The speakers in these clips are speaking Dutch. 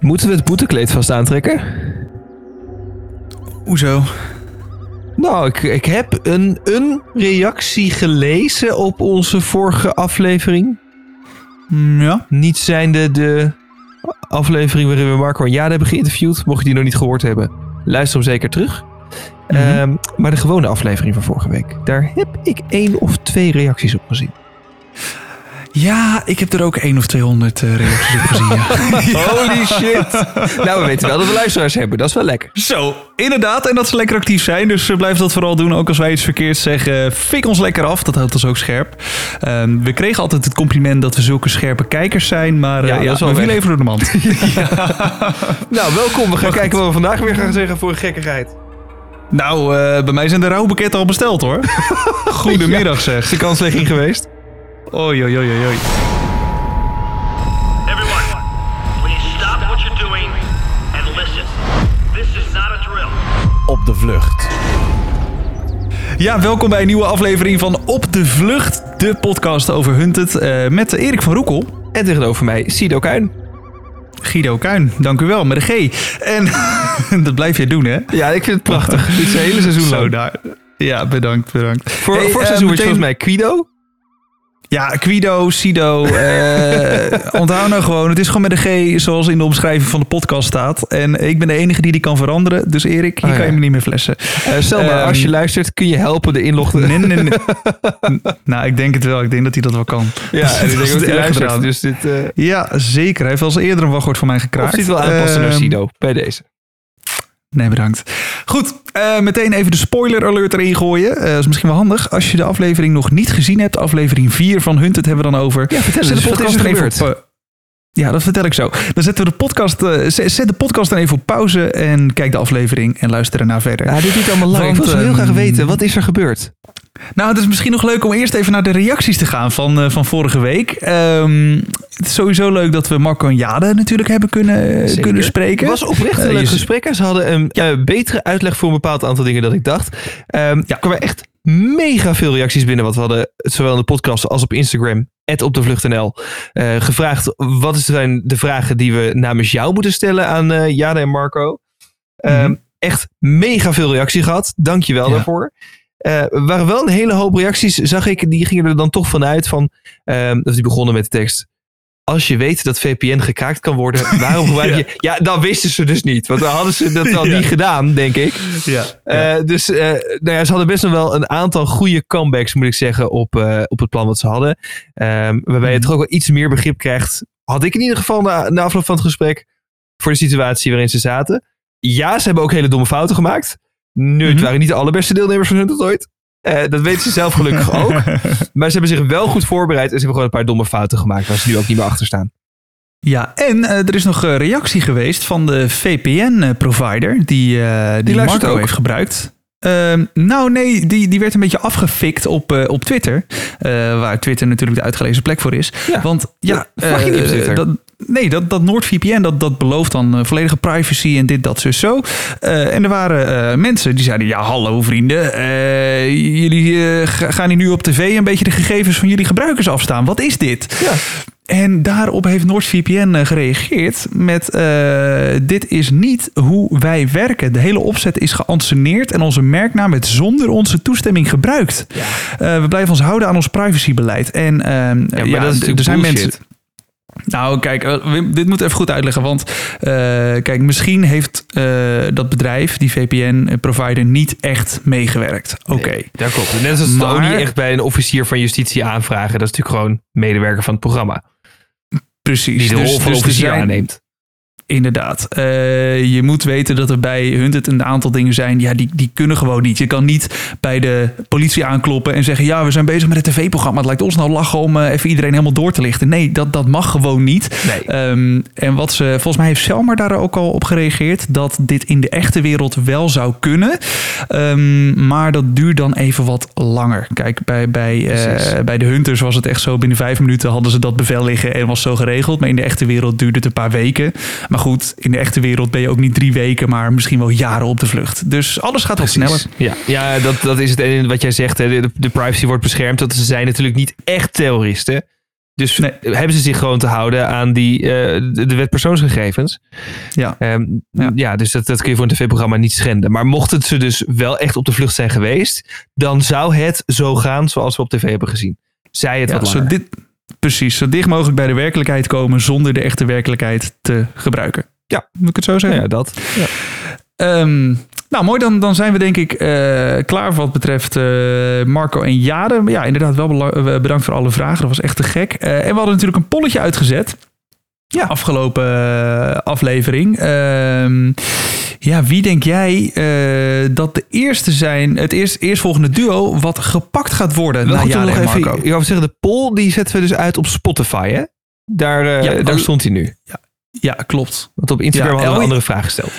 Moeten we het boetekleed vast aantrekken? Hoezo? Nou, ik, ik heb een, een reactie gelezen op onze vorige aflevering. Mm, Ja. Niet zijnde de aflevering waarin we Marco en Jade hebben geïnterviewd. Mocht je die nog niet gehoord hebben, luister hem zeker terug. Mhm. Ehm, maar de gewone aflevering van vorige week, daar heb ik één of twee reacties op gezien. Ja, ik heb er ook één of 200 eh, reacties op gezien. Ja. Holy shit. nou, we weten wel dat we luisteraars hebben. Dat is wel lekker. Zo, inderdaad. En dat ze lekker actief zijn. Dus eh, blijf dat vooral doen. Ook als wij iets verkeerds zeggen, fik ons lekker af. Dat houdt ons ook scherp. Ehm, we kregen altijd het compliment dat we zulke scherpe kijkers zijn. Maar Ja, ja, dat ja, we door de mand. Nou, welkom. We gaan kijken wat we vandaag weer gaan zeggen voor een gekkigheid. nou, eh, bij mij zijn de rouwboeketten al besteld hoor. Goedemiddag zeg. Is de kanslegging geweest? Oei, oei, oei, oei. Everyone, please stop what you're doing and listen. This is not a drill. Op de vlucht. Ja, welkom bij een nieuwe aflevering van Op de Vlucht. De podcast over Hunted. eh, met Erik van Roekel. En tegenover mij, Sido Kuin. Guido Kuin, dank u wel, met een G. En dat blijf jij doen, hè? Ja, ik vind het prachtig. Dit is een hele seizoen Zo lang. daar. Ja, bedankt, bedankt. Voor, Hey, voor eh, seizoen is meteen- volgens mij Quido. Ja, Guido, Sido, eh onthoud nou gewoon. Het is gewoon met een G zoals in de omschrijving van de podcast staat. En ik ben de enige die die kan veranderen. Dus Erik, hier Oh, kan ja. je me niet meer flessen. Eh, stel maar, Ehm, als je luistert, kun je helpen de inloggen. Nee, nee, nee. nou, ik denk het wel. Ik denk dat hij dat wel kan. Ja, en ik denk Dat hij luistert. Dus dit... eh Ja, zeker. Hij heeft wel eens eerder een wachtwoord van mij of gekraakt. dit wil aanpassen naar Ehm, Sido, bij deze. Nee, bedankt. Goed, eh, meteen even de spoiler alert erin gooien. Eh, dat is misschien wel handig. Als je de aflevering nog niet gezien hebt, aflevering 4 van Hunted hebben we dan over. Ja, vertel Zet eens, de podcast er even gebeurd? op, eh, ja, dat vertel ik zo. Dan zetten we de podcast, eh, zet de podcast dan even op pauze en kijk de aflevering en luister erna verder. Ja, dit doet allemaal lang. Want, ik wil heel ehm, graag weten, wat is er gebeurd? Nou, het is misschien nog leuk om eerst even naar de reacties te gaan van, eh, van vorige week. Ehm, het is sowieso leuk dat we Marco en Jade natuurlijk hebben kunnen, Zeker. kunnen spreken. Het was oprecht een Eh, leuk gesprek. Ze hadden een ja, betere uitleg voor een bepaald aantal dingen dan ik dacht. Ehm Ja. Er kwamen echt mega veel reacties binnen. Wat we hadden, zowel in de podcast als op Instagram. Op de vlucht.nl. eh, gevraagd, wat zijn de vragen die we namens jou moeten stellen aan eh Jade en Marco? Ehm, Mhm. Echt mega veel reactie gehad. Dank je wel Ja. daarvoor. Er waren wel een hele hoop reacties, zag ik. Die gingen er dan toch vanuit van... ehm, dat die begonnen met de tekst. Als je weet dat VPN gekraakt kan worden, waarom gebruik je... Ja, dan wisten ze dus niet. Want dan hadden ze dat al niet gedaan, denk ik. Ja. Eh, dus eh, nou ja, ze hadden best nog wel een aantal goede comebacks, moet ik zeggen, op, eh, op het plan wat ze hadden. Ehm, waarbij je Mhm. toch ook wel iets meer begrip krijgt. Had ik in ieder geval na, na afloop van het gesprek voor de situatie waarin ze zaten. Ja, ze hebben ook hele domme fouten gemaakt. Nu, het Mhm. waren niet de allerbeste deelnemers van Hunted ooit. Eh, dat weten ze zelf gelukkig ook. Maar ze hebben zich wel goed voorbereid en ze hebben gewoon een paar domme fouten gemaakt waar ze nu ook niet meer achter staan. Ja, en eh, er is nog een reactie geweest van de VPN-provider die, eh, die, Marco ook? heeft gebruikt. Ehm, nou nee, die, die werd een beetje afgefikt op, eh, op Twitter. eh, waar Twitter natuurlijk de uitgelezen plek voor is. Ja, Want ja, dat nee, dat, dat NoordVPN dat, dat belooft dan eh, volledige privacy en dit, dat, zus, zo. Eh, en er waren eh, mensen die zeiden, ja hallo vrienden, jullie ga- gaan hier nu op tv een beetje de gegevens van jullie gebruikers afstaan. Wat is dit? Ja. En daarop heeft NordVPN eh, gereageerd met... dit is niet hoe wij werken. De hele opzet is geanceneerd en onze merknaam werd zonder onze toestemming gebruikt. We blijven ons houden aan ons privacybeleid. En ehm, Ja, maar ja, dat is er zijn bullshit. mensen... Nou, kijk, eh, Wim, dit moet even goed uitleggen. Want eh, kijk, misschien heeft eh, dat bedrijf, die VPN-provider, niet echt meegewerkt. Oké. Nee, daar klopt. het. Net als het ook Maar- niet echt bij een officier van justitie aanvragen. Dat is natuurlijk gewoon medewerker van het programma. Precies. Die de Dus- rol van dus er officier zijn- aanneemt. Inderdaad. Eh, je moet weten dat er bij Hunted een aantal dingen zijn. Ja, die, die kunnen gewoon niet. Je kan niet bij de politie aankloppen en zeggen... ja, we zijn bezig met het tv-programma. Het lijkt ons nou lachen om eh, even iedereen helemaal door te lichten. Nee, dat, dat mag gewoon niet. Nee. Ehm, en wat ze... Volgens mij heeft Selma daar ook al op gereageerd... dat dit in de echte wereld wel zou kunnen. Ehm, maar dat duurt dan even wat langer. Kijk, bij, bij, eh, bij de Hunters was het echt zo... binnen vijf minuten hadden ze dat bevel liggen en was zo geregeld. Maar in de echte wereld duurde het een paar weken. Maar goed, in de echte wereld ben je ook niet drie weken... maar misschien wel jaren op de vlucht. Dus alles gaat wat sneller. Ja, ja dat, dat is het. En wat jij zegt, hè, de, de privacy wordt beschermd. Dat ze zijn natuurlijk niet echt terroristen. Dus Nee. hebben ze zich gewoon te houden aan die, eh, de, wet persoonsgegevens. Ja. Ehm, Ja. ja. dus dat, dat kun je voor een tv-programma niet schenden. Maar mocht het ze dus wel echt op de vlucht zijn geweest, dan zou het zo gaan zoals we op tv hebben gezien. Zij het Ja, wat zo langer. dit, precies, zo dicht mogelijk bij de werkelijkheid komen zonder de echte werkelijkheid te gebruiken. Ja. Moet ik het zo zeggen? Ja, dat. Ja. Ehm, nou, mooi. Dan, dan zijn we denk ik eh, klaar wat betreft eh, Marco en Jade. Ja, inderdaad wel eh, bedankt voor alle vragen. Dat was echt te gek. En we hadden natuurlijk een polletje uitgezet. Ja. Afgelopen aflevering. Ehm, ja, wie denk jij eh, dat de eerste zijn, het eerst, eerstvolgende duo wat gepakt gaat worden Wel na goed om Jade nog en even, Marco? ik wou zeggen, de poll die zetten we dus uit op Spotify, hè? Daar, eh, Ja, daar oh. stond hij nu. Ja, klopt. Want op Instagram Ja, hadden we een andere vraag gesteld.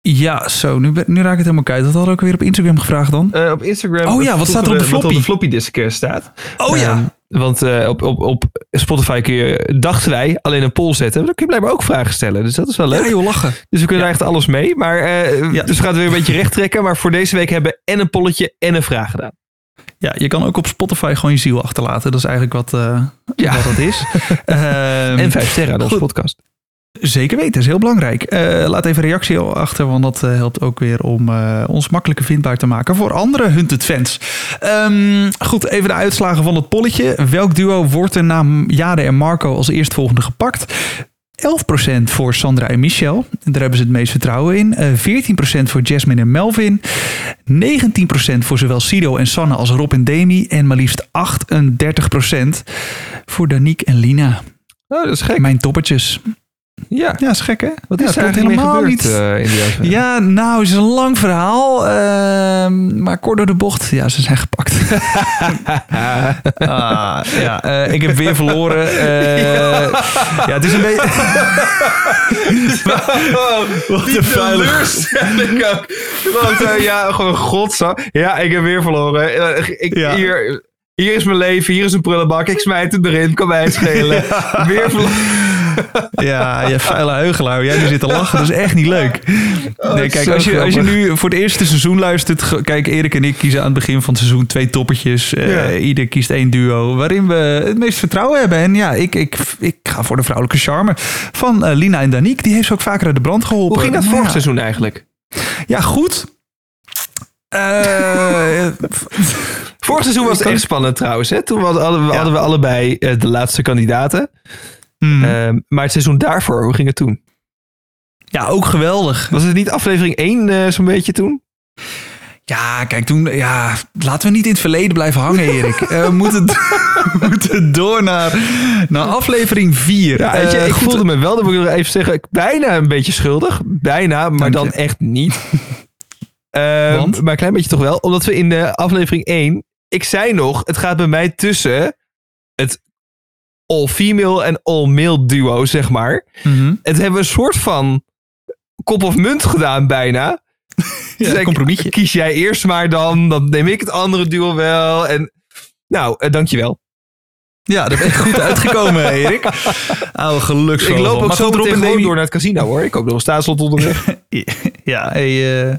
Ja, zo. Nu, nu raak ik het helemaal kwijt. Wat hadden we ook weer op Instagram gevraagd dan? Eh, op Instagram. Oh ja, wat staat er op de wat floppy? op de floppy disk staat. Oh ja. Want eh, op, op, op Spotify kun je, dachten wij, alleen een poll zetten. Dan kun je blijkbaar ook vragen stellen. Dus dat is wel leuk. Ja, joh, lachen. Dus we kunnen echt alles mee. Maar, eh, Ja. Dus we gaan het weer een beetje recht trekken. Maar voor deze week hebben we en een polletje en een vraag gedaan. Ja, je kan ook op Spotify gewoon je ziel achterlaten. Dat is eigenlijk wat, eh, Ja. wat dat is. Ehm, En vijf sterren goed. podcast. Zeker weten, dat is heel belangrijk. Eh, laat even reactie achter, want dat eh, helpt ook weer om eh, ons makkelijker vindbaar te maken voor andere Hunted fans. Ehm, goed, even de uitslagen van het polletje. Welk duo wordt er na Jade en Marco als eerstvolgende gepakt? 11% voor Sandra en Michel. Daar hebben ze het meest vertrouwen in. Eh 14% voor Jasmine en Melvin. 19% voor zowel Sido en Sanne als Rob en Demi. En maar liefst 38% voor Danique en Lina. Oh, dat is gek. Mijn toppertjes. Ja. Ja, is gek hè? Wat Ja, is er eigenlijk mee gebeurd eh, in die uitzending? Ja, nou, het is een lang verhaal. ehm, maar kort door de bocht. Ja, ze zijn gepakt. ah, ja, eh, ik heb weer verloren. Eh, ja. het is een beetje... Wat een teleurstelling ook. Want eh, ja, gewoon godsa. Ja, ik heb weer verloren. Eh, Ik, Ja. hier, hier is mijn leven, hier is een prullenbak. Ik smijt het erin, kan mij het schelen. Weer verloren. Ja, je vuile heugelaar. Jij nu zit te lachen. Dat is echt niet leuk. nee, kijk, als je, als je nu voor het eerste seizoen luistert... Kijk, Erik en ik kiezen aan het begin van het seizoen twee toppertjes. Eh, Ja. Ieder kiest één duo waarin we het meest vertrouwen hebben. En ja, ik, ik, ik ga voor de vrouwelijke charme van eh, Lina en Danique. Die heeft ze ook vaker uit de brand geholpen. Hoe ging dat Maar vorig ja, seizoen eigenlijk? Ja, goed. Eh, Vorig seizoen was het echt spannend trouwens. Hè? Toen hadden hadden we, hadden we allebei de laatste kandidaten. Hmm. Ehm, maar het seizoen daarvoor, hoe ging het toen? ja, ook geweldig. Was het niet aflevering 1 eh, zo'n beetje toen? Ja, kijk, toen... Ja, laten we niet in het verleden blijven hangen, Erik. Eh, we, moeten, we moeten door naar, naar aflevering 4. Ja, je, ik voelde me wel, dat moet ik nog even zeggen, bijna een beetje schuldig. Bijna, maar dan echt niet. Ehm? Maar een klein beetje toch wel. Omdat we in de aflevering 1, ik zei nog, het gaat bij mij tussen het all-female en all-male duo, zeg maar. Mhm. Het hebben we een soort van kop of munt gedaan bijna. Ja, Dus compromisje. Kies jij eerst maar dan, dan neem ik het andere duo wel. En nou, eh, dankjewel. Ja, ben je goed uitgekomen, Erik. Oude geluksvogel. Ik loop ook Maar zo meteen gewoon door naar het casino hoor. Ik koop nog een staatslot onderweg. Ja, hey, eh,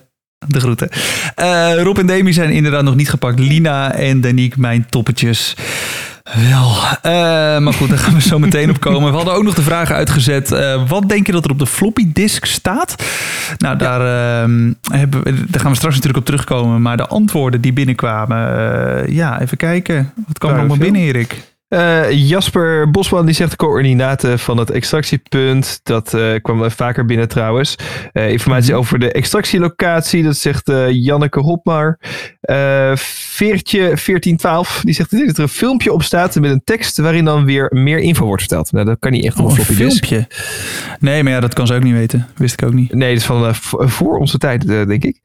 de groeten. Eh, Rob en Demi zijn inderdaad nog niet gepakt. Lina en Danique, mijn toppetjes. Wel, eh, maar goed, daar gaan we zo meteen op komen. We hadden ook nog de vragen uitgezet. eh, wat denk je dat er op de floppy disk staat? Nou, daar, ehm, hebben we, daar gaan we straks natuurlijk op terugkomen. Maar de antwoorden die binnenkwamen, eh, ja, even kijken. Wat kwam er allemaal binnen, Erik? Eh, Jasper Bosman die zegt de coördinaten van het extractiepunt. Dat eh, kwam vaker binnen trouwens. Eh, informatie Mhm. over de extractielocatie. Dat zegt Janneke Hopmar. Veertje 1412 die zegt dat er een filmpje op staat met een tekst waarin dan weer meer info wordt verteld. Nou, dat kan niet echt Oh, een floppy filmpje. Nee, maar ja, dat kan ze ook niet weten. Wist ik ook niet. Nee, dat is van voor onze tijd, denk ik.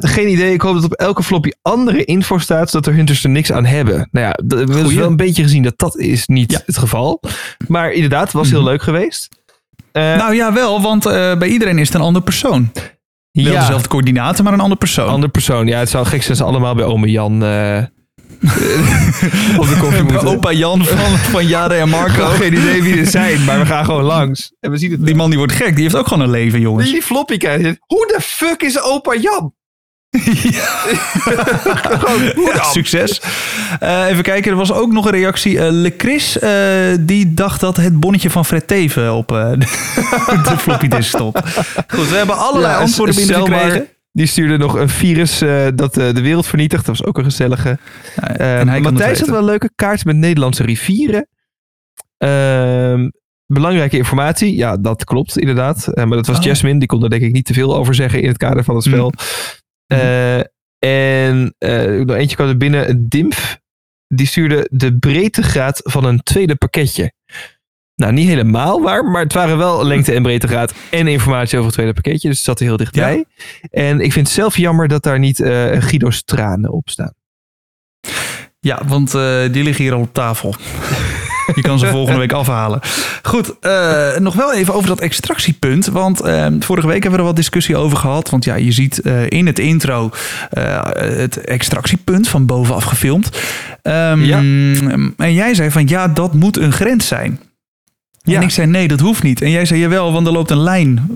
Geen idee. Ik hoop dat op elke floppy andere info staat, zodat er hunters er niks aan hebben. Nou ja, dat- dus Goeie. wel een beetje gezien dat dat is niet Ja. het geval. Maar inderdaad, het was heel Mhm. leuk geweest. Eh, Nou ja, wel, want eh, bij iedereen is het een ander persoon. Wel ja, dezelfde coördinaten, maar een ander persoon. andere persoon. Ja, het zou gek zijn als ze allemaal bij ome Jan eh, op de koffie moeten. Opa Jan van, van Jade en Marco. geen idee wie er zijn, maar we gaan gewoon langs. En we zien het. Die man die wordt gek, die heeft ook gewoon een leven, jongens. die floppy krijgt, hoe de fuck is opa Jan? Ja, succes. Eh, even kijken, er was ook nog een reactie. Eh Le Chris, eh, die dacht dat het bonnetje van Fred Teven op de, floppy disk stond. Goed, we hebben allerlei Ja, antwoorden binnengekregen. Die stuurde nog een virus dat de wereld vernietigt. Dat was ook een gezellige. Ja, en hij Matthijs had wel een leuke kaart met Nederlandse rivieren. Ehm, belangrijke informatie. Ja, dat klopt inderdaad. Maar dat was Oh. Jasmine. Die kon er denk ik niet te veel over zeggen in het kader van het spel. Mm. Eh, en nog eentje kwam er binnen. Dimf. Die stuurde de breedtegraad van een tweede pakketje. Nou, niet helemaal waar, maar het waren wel lengte en breedtegraad en informatie over het tweede pakketje. Dus het zat er heel dichtbij. En ik vind het zelf jammer dat daar niet eh, Guido's tranen op staan. Ja, want die liggen hier al op tafel. Je kan ze volgende week afhalen. Goed, eh, nog wel even over dat extractiepunt. Want eh, vorige week hebben we er wat discussie over gehad. Want ja, je ziet eh, in het intro eh, het extractiepunt van bovenaf gefilmd. Ehm, Ja. En jij zei van ja, dat moet een grens zijn. Ja. En ik zei nee, dat hoeft niet. En jij zei jawel, want er loopt een lijn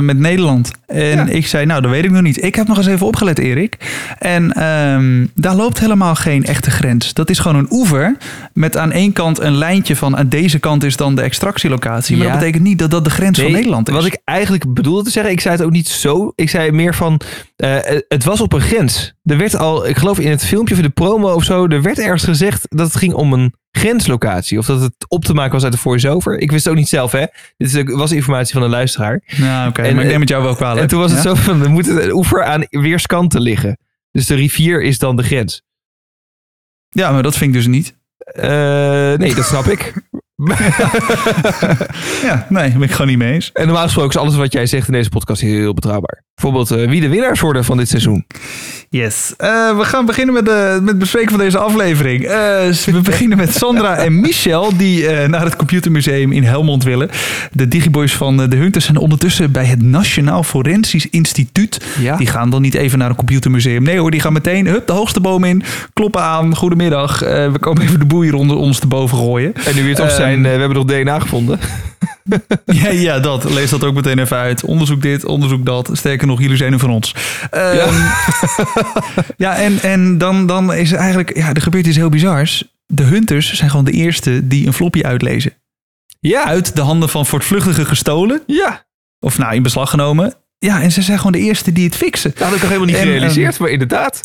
met Nederland. En Ja. ik zei, nou, dat weet ik nog niet. Ik heb nog eens even opgelet, Erik. En ehm, daar loopt helemaal geen echte grens. Dat is gewoon een oever met aan één kant een lijntje van aan deze kant is dan de extractielocatie. Maar Ja. dat betekent niet dat dat de grens van Nederland is. Wat ik eigenlijk bedoelde te zeggen, ik zei het ook niet zo. Ik zei meer van, eh, het was op een grens. Er werd al, ik geloof in het filmpje of in de promo of zo, er werd ergens gezegd dat het ging om een grenslocatie. Of dat het op te maken was uit de voice-over. Ik wist het ook niet zelf, hè. Dit was informatie van een luisteraar. Nou, oké. Maar ik eh, neem het jou wel kwalijk. En toen was het Ja? zo van, er moet een oever aan weerskanten liggen. Dus de rivier is dan de grens. Ja, maar dat vind ik dus niet. Eh, nee, dat snap ik. Ja, nee, daar ben ik gewoon niet mee eens. En normaal gesproken is alles wat jij zegt in deze podcast heel betrouwbaar. Bijvoorbeeld eh, wie de winnaars worden van dit seizoen. Yes. Eh, we gaan beginnen met, de, met het bespreken van deze aflevering. Eh, we beginnen met Sandra en Michel, die eh, naar het Computermuseum in Helmond willen. De Digiboys van de Hunters zijn ondertussen bij het Nationaal Forensisch Instituut. Ja. Die gaan dan niet even naar een computermuseum. Nee hoor, die gaan meteen hup, de hoogste boom in, kloppen aan. Goedemiddag, we komen even de boei rond ons te boven gooien. En nu weer toch Ehm, zijn, we hebben nog DNA gevonden. Ja, ja, dat. Lees dat ook meteen even uit. Onderzoek dit, onderzoek dat. Sterker nog, jullie zijn er van ons. Ehm, Ja. ja, en, en dan, dan is eigenlijk... Ja, er gebeurt iets heel bizars. De Hunters zijn gewoon de eerste die een floppy uitlezen. Ja, Uit de handen van voortvluchtigen gestolen. ja. Of nou, in beslag genomen. Ja, en ze zijn gewoon de eerste die het fixen. Dat had ik nog helemaal niet En, gerealiseerd, ehm, maar inderdaad.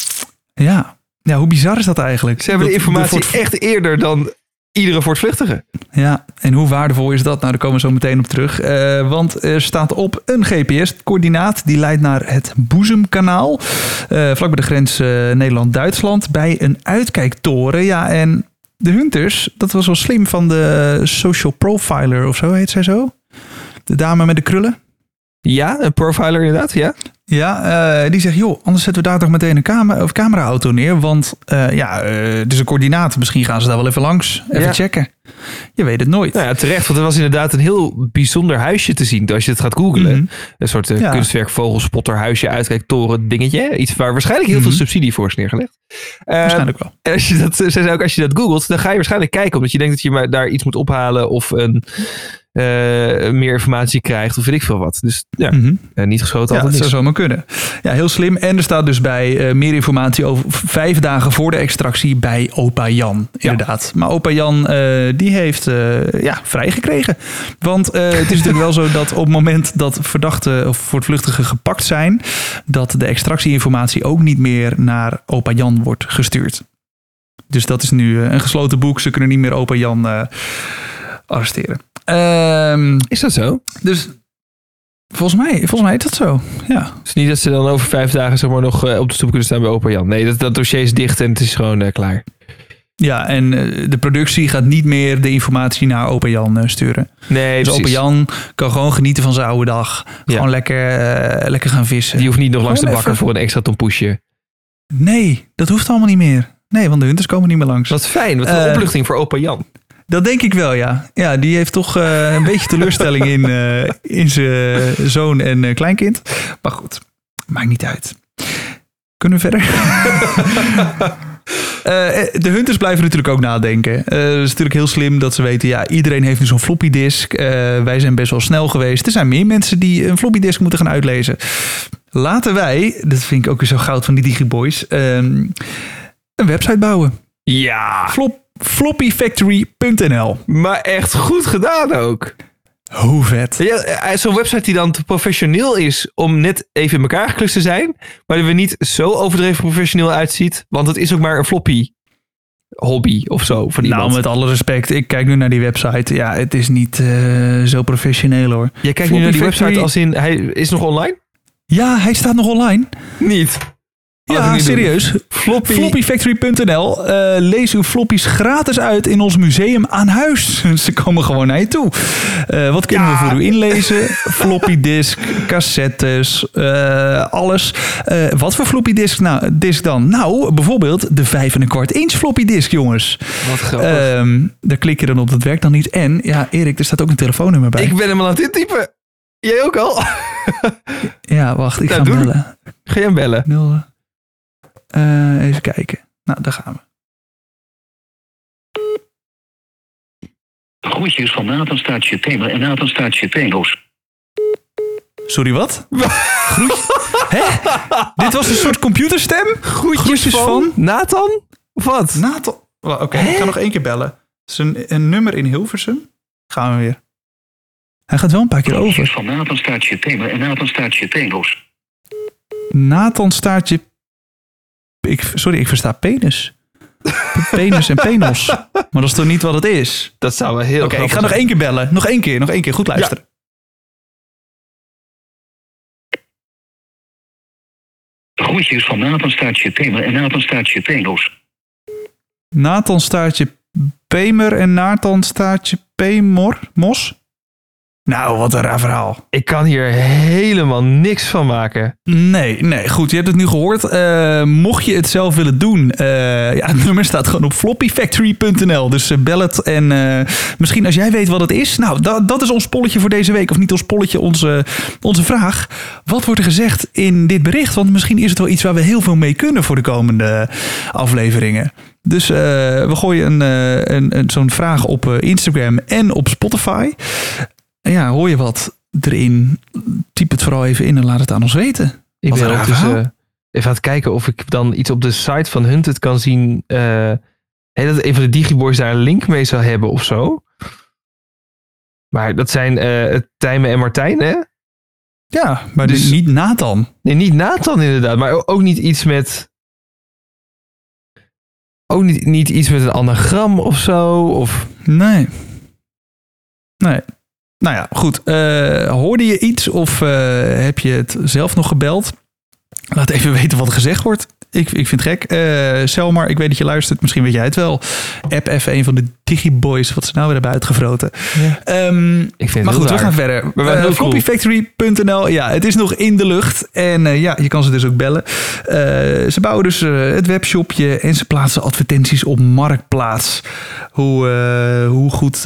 Ja. ja, hoe bizar is dat eigenlijk? Ze hebben de informatie echt eerder dan iedere voortvluchtige. Ja, en hoe waardevol is dat? Nou, daar komen we zo meteen op terug. Eh, want er staat op een GPS-coördinaat die leidt naar het Boezemkanaal. eh vlak bij de grens eh, Nederland-Duitsland. Bij een uitkijktoren. Ja, en de Hunters, dat was wel slim van de social profiler of zo heet zij zo. De dame met de krullen. Ja, een profiler inderdaad, ja. Ja, eh, die zegt, joh, anders zetten we daar toch meteen een camera, of cameraauto neer. Want eh, ja, het is een coördinaat. Misschien gaan ze daar wel even langs. Even Ja. checken. Je weet het nooit. Nou ja, terecht, want er was inderdaad een heel bijzonder huisje te zien. Als je het gaat googlen. Mhm. Een soort Ja. kunstwerk, vogelspotter, huisje, uitkijktoren, dingetje. Iets waar waarschijnlijk heel Mhm. veel subsidie voor is neergelegd. Waarschijnlijk wel. En als je dat, ze zei ook, als je dat googelt, dan ga je waarschijnlijk kijken. Omdat je denkt dat je maar daar iets moet ophalen of een, meer informatie krijgt of weet ik veel wat. Dus ja, Mhm. eh, niet geschoten, Ja, dat altijd zou zomaar kunnen. Ja, heel slim. En er staat dus bij eh, meer informatie over vijf dagen voor de extractie bij opa Jan. Inderdaad. Maar opa Jan, eh, die heeft eh, ja, vrijgekregen. Want eh, het is natuurlijk wel zo dat op het moment dat verdachten of voortvluchtigen gepakt zijn, dat de extractieinformatie ook niet meer naar opa Jan wordt gestuurd. Dus dat is nu eh, een gesloten boek. Ze kunnen niet meer opa Jan eh, arresteren. Ehm, Is dat zo? dus volgens mij, volgens mij is dat zo. Ja. Dus niet dat ze dan over vijf dagen zeg maar, nog eh, op de stoep kunnen staan bij opa Jan. Nee, dat, dat dossier is dicht en het is gewoon eh, klaar. Ja, en eh, de productie gaat niet meer de informatie naar opa Jan sturen. Nee, Dus opa. Jan kan gewoon genieten van zijn oude dag. Ja. Gewoon lekker, lekker gaan vissen. Die hoeft niet nog langs de bakker even- voor een extra tompoesje. Nee, dat hoeft allemaal niet meer. Nee, want de hunters komen niet meer langs. Wat fijn, wat een opluchting voor opa Jan. Dat denk ik wel, ja. Ja, die heeft toch eh, een beetje teleurstelling in, eh, in zijn zoon en eh, kleinkind. Maar goed, maakt niet uit. Kunnen we verder? Eh, eh, de hunters blijven natuurlijk ook nadenken. Eh, Het is natuurlijk heel slim dat ze weten, ja, iedereen heeft nu zo'n floppy disk. Eh, wij zijn best wel snel geweest. Er zijn meer mensen die een floppy disk moeten gaan uitlezen. laten wij, dat vind ik ook weer zo goud van die Digiboys, ehm, een website bouwen. Ja, Flop, floppyfactory.nl. maar echt goed gedaan ook. Hoe vet. Ja, eh, Zo'n website die dan te professioneel is om net even in elkaar geklust te zijn. Maar die er niet zo overdreven professioneel uitziet. Want het is ook maar een floppy hobby of zo van iemand. Nou, met alle respect, ik kijk nu naar die website. Ja, het is niet eh, zo professioneel hoor. Jij kijkt nu naar die website als in, hij is nog online? Ja, hij staat nog online. Niet. Ja, serieus. Floppyfactory.nl. Eh, lees uw floppies gratis uit in ons museum aan huis. Ze komen gewoon naar je toe. Eh, wat kunnen we voor u inlezen? floppy disk, cassettes, eh, alles. wat voor floppy disk, nou, disk dan? Nou, bijvoorbeeld de 5 en een kwart inch floppy disk, jongens. Wat grappig. Ehm, daar klik je dan op, dat werkt dan niet. En, ja, Erik, er staat ook een telefoonnummer bij. Ik ben hem al aan het intypen. Jij ook al? ja, wacht, ik nou, ga hem bellen. Ga je hem bellen? 0 eh, even kijken. Nou, daar gaan we. Groetjes van Nathan Staatje Pelo en Nathan Staatje Pelo's. Sorry, wat? Groetjes? Dit was een soort computerstem? Groetjes, van, Nathan? Wat? Nathan. Oké, ik ga nog één keer bellen. Het is een, een nummer in Hilversum. Gaan we weer. Hij gaat wel een paar keer over. Groetjes Van Nathan Staatje Pelo en Nathan Staatje Pelo's. Nathan Staatje ik, sorry, ik versta penis. Penis en penos. Maar dat is toch niet wat het is? Dat zou wel heel Oké, ik ga nog één keer bellen. Nog één keer, nog één keer. Goed luisteren. Groetjes van Nathan Staatje Tamer en Nathan Staatje Tenos. Nathan staartje Pemer en Nathan staartje Pemor. Mos? Nou, wat een raar verhaal. Ik kan hier helemaal niks van maken. Nee, nee, goed. Je hebt het nu gehoord. Eh, mocht je het zelf willen doen, eh, ja, het nummer staat gewoon op floppyfactory.nl. Dus eh, bel het. En misschien als jij weet wat het is. Nou, dat, dat is ons polletje voor deze week. Of niet ons polletje, onze, onze vraag. Wat wordt er gezegd in dit bericht? Want misschien is het wel iets waar we heel veel mee kunnen voor de komende afleveringen. Dus we gooien een, een, een, zo'n vraag op Instagram en op Spotify. Ja, hoor je wat erin? Typ het vooral even in en laat het aan ons weten. Ik Wat ben ook dus, eh, even aan het kijken of ik dan iets op de site van Hunted kan zien. hè, dat een van de Digiboys daar een link mee zou hebben of zo. Maar dat zijn eh Tijmen en Martijn, hè? Ja, maar Dus- dus, niet Nathan. Nee, niet Nathan inderdaad, maar ook niet iets met. Ook niet, niet iets met een anagram of zo. Of, Nee. Nee. Nou ja, goed. Eh, hoorde je iets of eh, heb je het zelf nog gebeld? Laat even weten wat er gezegd wordt. Ik, ik vind het gek. Selmar, ik weet dat je luistert. Misschien weet jij het wel. App even een van de Digiboys. Wat ze nou weer hebben uitgevroten. Ehm, ik vind het maar goed, we gaan verder. Uh. Floppyfactory.nl. Ja, het is nog in de lucht. En ja, je kan ze dus ook bellen. Ze bouwen dus het webshopje en ze plaatsen advertenties op Marktplaats. Hoe, hoe goed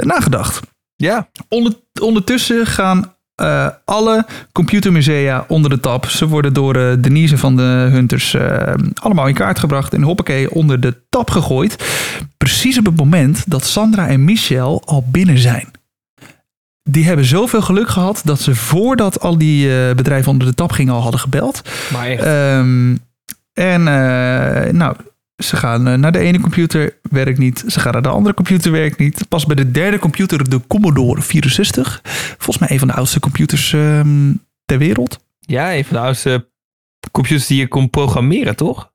nagedacht. Ja, Onder, ondertussen gaan eh, alle computermusea onder de tap. Ze worden door eh, Denise van de Hunters eh, allemaal in kaart gebracht en hoppakee onder de tap gegooid. Precies op het moment dat Sandra en Michel al binnen zijn. Die hebben zoveel geluk gehad dat ze voordat al die bedrijven onder de tap gingen al hadden gebeld. maar echt. Ehm, en nou, ze gaan eh, naar de ene computer, werkt niet. Ze gaan naar de andere computer, werkt niet. Pas bij de derde computer, de Commodore 64. Volgens mij een van de oudste computers ehm, ter wereld. ja, een van de oudste computers die je kon programmeren, toch?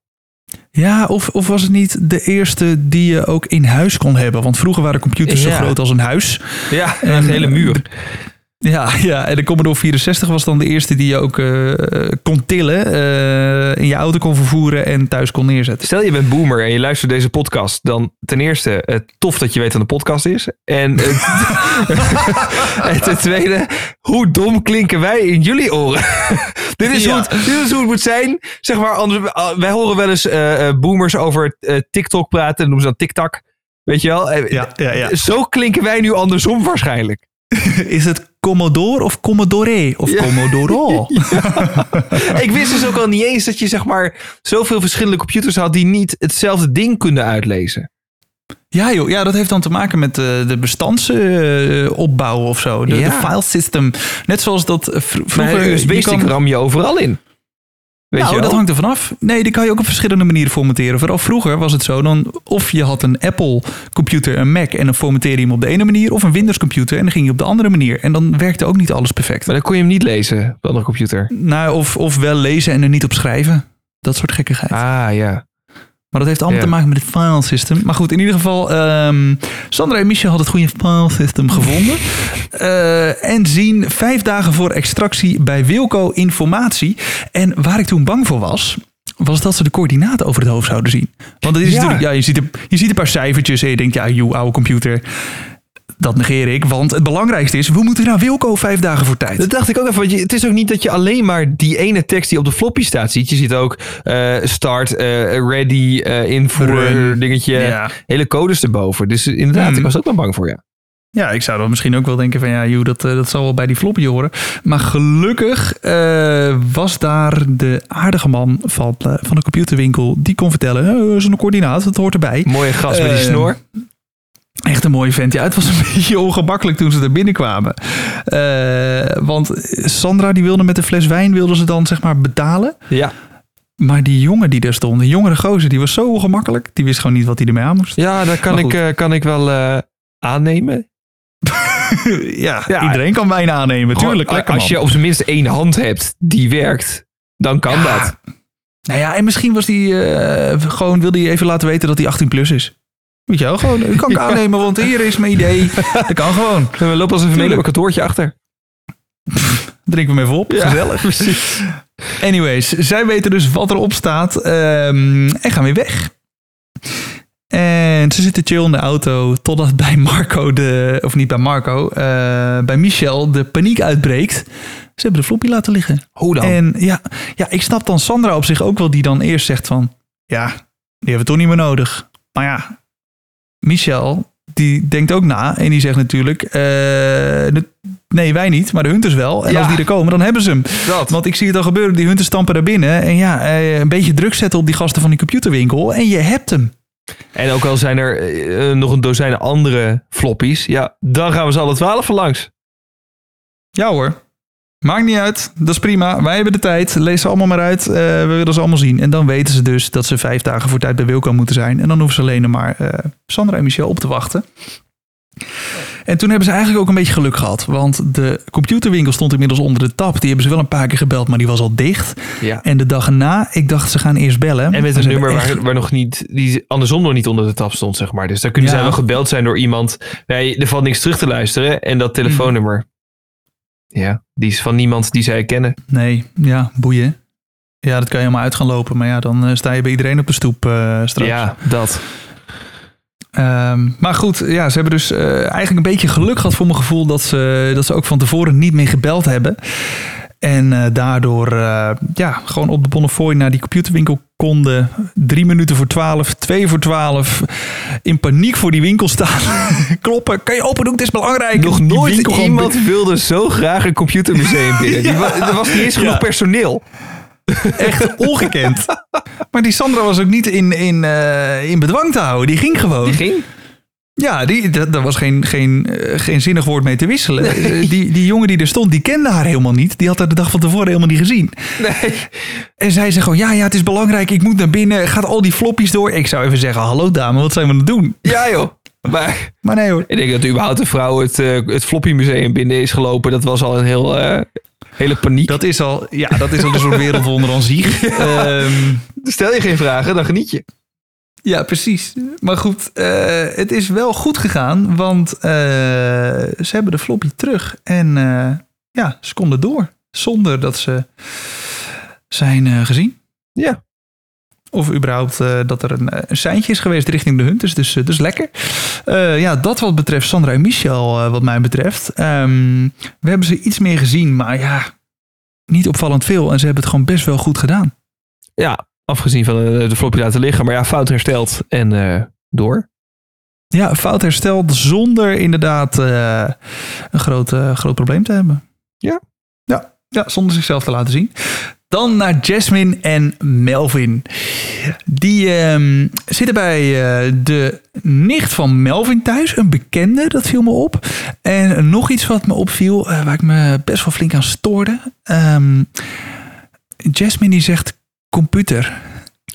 Ja, of, of was het niet de eerste die je ook in huis kon hebben? Want vroeger waren computers Ja. zo groot als een huis. Ja, En, een hele muur. Ja, ja, en de Commodore 64 was dan de eerste die je ook eh, kon tillen, eh, in je auto kon vervoeren en thuis kon neerzetten. Stel je bent boomer en je luistert deze podcast, dan ten eerste eh, tof dat je weet wat een podcast is. En, en ten tweede, hoe dom klinken wij in jullie oren? dit, is Ja. hoe het, dit is hoe het moet zijn. Zeg maar, anders, wij horen wel eens boomers over TikTok praten, noemen ze dan TikTok. Weet je wel? Ja, ja, ja. Zo klinken wij nu andersom waarschijnlijk. Is het Commodore of Commodore? Of Ja. Commodore? Ik wist dus ook al niet eens dat je zeg maar zoveel verschillende computers had die niet hetzelfde ding kunnen uitlezen. Ja joh, ja, dat heeft dan te maken met de, de bestandsopbouw of zo. De, Ja. de file system. Net zoals dat eh, vroeger... USB-stick ram je overal in. Weet nou, je dat hangt er vanaf. Nee, die kan je ook op verschillende manieren formateren. Vooral vroeger was het zo, dan of je had een Apple computer, een Mac en dan formateerde je hem op de ene manier, of een Windows computer en dan ging je op de andere manier. En dan werkte ook niet alles perfect. Maar dan kon je hem niet lezen op de andere computer. Nou, of, of wel lezen en er niet op schrijven. Dat soort gekkigheid. Ah, ja. Maar dat heeft allemaal te maken met het file system. Maar goed, in ieder geval, ehm, Sandra en Michel hadden het goede file system gevonden. Eh, en zien vijf dagen voor extractie bij Wilco informatie. En waar ik toen bang voor was, was dat ze de coördinaten over het hoofd zouden zien. Want het is Ja. natuurlijk, ja, je, ziet een, je ziet een paar cijfertjes en je denkt, ja, joh, oude computer. Dat negeer ik, want het belangrijkste is, we moeten naar Wilco vijf dagen voor tijd. Dat dacht ik ook even. Want je, het is ook niet dat je alleen maar die ene tekst die op de floppy staat ziet. Je ziet ook eh, start, eh, ready, eh invoer, Run. dingetje. Ja. Hele codes erboven. Dus inderdaad, Hmm. ik was ook wel bang voor ja. Ja, ik zou dan misschien ook wel denken van ja, joh, dat, dat zal wel bij die floppy horen. Maar gelukkig was daar de aardige man van, van de computerwinkel die kon vertellen, oh, dat is een coördinaat, dat hoort erbij. Mooie gast met die snor. Echt een mooie vent. Ja, het was een beetje ongemakkelijk toen ze er binnenkwamen. Eh, want Sandra die wilde met een fles wijn wilde ze dan zeg maar betalen. Ja. Maar die jongen die daar stond, de jongere gozer, die was zo ongemakkelijk. Die wist gewoon niet wat hij ermee aan moest. ja, daar kan ik, eh, kan ik wel eh, aannemen. ja, Ja. iedereen kan wijn aannemen. Tuurlijk, Gewoon, lekker als je op zijn minst één hand hebt die werkt, dan kan Ja. dat. Nou ja, en misschien was die gewoon wilde hij even laten weten dat hij 18 plus is. Weet je wel, gewoon, ik kan ik aannemen, want hier is mijn idee. Dat kan gewoon. En we lopen als een familie op een kantoortje achter. Drinken we hem even op. Gezellig. precies. Anyways, zij weten dus wat erop staat ehm, en gaan weer weg. En ze zitten chill in de auto totdat bij Marco, de, of niet bij Marco, eh, bij Michel de paniek uitbreekt. Ze hebben de floppy laten liggen. Hoe dan? En ja, ja, ik snap dan Sandra op zich ook wel, die dan eerst zegt van, ja, die hebben we toch niet meer nodig. Maar ja, Michel, die denkt ook na en die zegt natuurlijk, eh, nee, wij niet, maar de Hunters wel. En Ja. als die er komen, dan hebben ze hem. dat. Want ik zie het al gebeuren, die Hunters stampen daar binnen. En ja, eh, een beetje druk zetten op die gasten van die computerwinkel en je hebt hem. En ook al zijn er eh, nog een dozijn andere floppies, ja, dan gaan we ze alle twaalf langs. Ja hoor. Maakt niet uit. Dat is prima. Wij hebben de tijd. Lees ze allemaal maar uit. Eh, we willen ze allemaal zien. En dan weten ze dus dat ze vijf dagen voor tijd bij Wilco moeten zijn. En dan hoeven ze alleen maar eh, Sandra en Michel op te wachten. En toen hebben ze eigenlijk ook een beetje geluk gehad. Want de computerwinkel stond inmiddels onder de tap. Die hebben ze wel een paar keer gebeld, maar die was al dicht. Ja. En de dag erna, ik dacht ze gaan eerst bellen. En met Ze een nummer echt- waar, waar nog niet, die andersom nog niet onder de tap stond, zeg maar. Dus daar kunnen Ja. zij wel gebeld zijn door iemand. Nee, er valt niks terug te luisteren. En dat telefoonnummer, ja, die is van niemand die zij kennen. Nee, ja, boeien. Ja, dat kan je helemaal uit gaan lopen. Maar ja, dan eh, sta je bij iedereen op de stoep eh, straks. Ja, dat. Ehm, maar goed, ja, ze hebben dus eh, eigenlijk een beetje geluk gehad voor mijn gevoel dat ze, dat ze ook van tevoren niet meer gebeld hebben. En eh, daardoor eh, ja, gewoon op de Bonnefoy naar die computerwinkel konden. Drie minuten voor twaalf, twee voor twaalf. In paniek voor die winkel staan. Kloppen, kan je open doen, het is belangrijk. Nog nooit gewoon iemand wilde zo graag een computermuseum binnen. Die wa- er was niet eens genoeg Ja. personeel. echt ongekend. Maar die Sandra was ook niet in, in, eh, in bedwang te houden. Die ging gewoon. Die ging. Ja, die, dat, daar was geen, geen, eh, geen zinnig woord mee te wisselen. Eh, Die, die jongen die er stond, die kende haar helemaal niet. Die had haar de dag van tevoren helemaal niet gezien. Nee. En zij zei gewoon, ja, ja, het is belangrijk. Ik moet naar binnen. Gaat al die floppies door. Ik zou even zeggen, hallo dame, wat zijn we aan het doen? Ja joh. Maar Maar nee hoor. ik denk dat überhaupt een vrouw het, eh, het Floppy Museum binnen is gelopen. Dat was al een heel, hele paniek. Dat is al, ja, dat is al een soort wereldwonder aan zich. Ehm, Stel je geen vragen, dan geniet je. Ja, precies. Maar goed, eh, het is wel goed gegaan, want eh, ze hebben de floppy terug. En eh, ja, ze konden door, zonder dat ze zijn gezien. Ja. Of überhaupt dat er een, een seintje is geweest richting de Hunters. Dus, dus lekker. Ja, dat wat betreft Sandra en Michel, wat mij betreft. Ehm, we hebben ze iets meer gezien, maar ja, niet opvallend veel. En ze hebben het gewoon best wel goed gedaan. Ja, afgezien van de, de floppy laten liggen. Maar ja, fout hersteld en eh, door. Ja, fout hersteld zonder inderdaad eh, een groot, eh, groot probleem te hebben. Ja. ja. Ja, zonder zichzelf te laten zien. Dan naar Jasmine en Melvin. Die ehm, zitten bij eh, de nicht van Melvin thuis. Een bekende, dat viel me op. En nog iets wat me opviel, eh, waar ik me best wel flink aan stoorde. Ehm, Jasmine die zegt computer.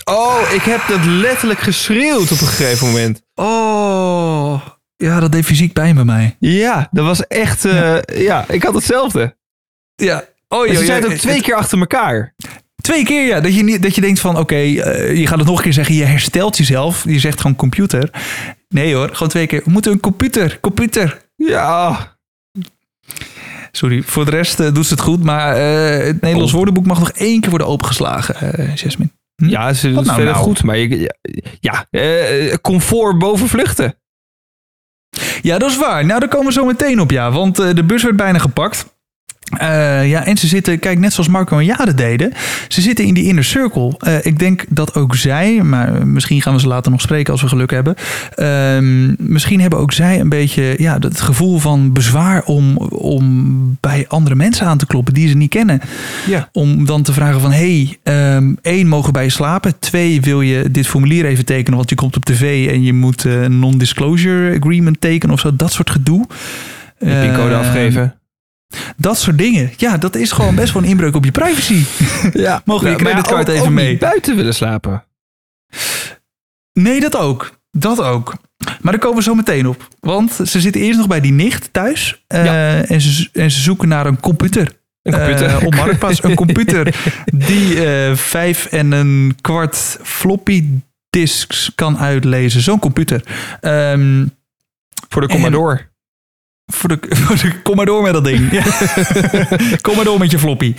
Oh, ik heb dat letterlijk geschreeuwd op een gegeven moment. Oh, ja, dat deed fysiek pijn bij mij. Ja, dat was echt... eh, ja. ik had hetzelfde. Ja. Oh, joh, ze zei het ook twee keer achter elkaar. Twee keer, ja. Dat je, niet, dat je denkt van, oké, eh, je gaat het nog een keer zeggen. Je herstelt jezelf. Je zegt gewoon computer. Nee hoor, gewoon twee keer. We moeten een computer, computer. Ja, Sorry, voor de rest eh, doet ze het goed. Maar eh, het Nederlands Oh. woordenboek mag nog één keer worden opengeslagen, eh Jasmine. Hm? ja ze doet nou verder nou? goed. Maar je, ja, eh, comfort boven vluchten. Ja, dat is waar. Nou, daar komen we zo meteen op, ja. Want de bus werd bijna gepakt. Eh, ja, en ze zitten, kijk, net zoals Marco en Jade deden. Ze zitten in die inner circle. Eh, ik denk dat ook zij, maar misschien gaan we ze later nog spreken als we geluk hebben. Ehm, misschien hebben ook zij een beetje ja, het gevoel van bezwaar om, om bij andere mensen aan te kloppen die ze niet kennen. Ja. Om dan te vragen van, hey, ehm, één, mogen bij je slapen? Twee, wil je dit formulier even tekenen, want je komt op tv en je moet eh, een non-disclosure agreement tekenen of zo. Dat soort gedoe. De pincode Eh, afgeven. Dat soort dingen. Ja, dat is gewoon best wel een inbreuk op je privacy. Ja. Mogen we je creditcard even mee? niet buiten willen slapen. Nee, dat ook. Dat ook. Maar daar komen we zo meteen op. Want ze zitten eerst nog bij die nicht thuis. eh, Ja. en, ze, en ze zoeken naar een computer. Een computer. Eh, op Marktplaats een computer die eh, vijf en een kwart floppy disks kan uitlezen. Zo'n computer. Ehm, Voor de En- Commodore. Voor de, voor de, kom maar door met dat ding. Ja. kom maar door met je floppy.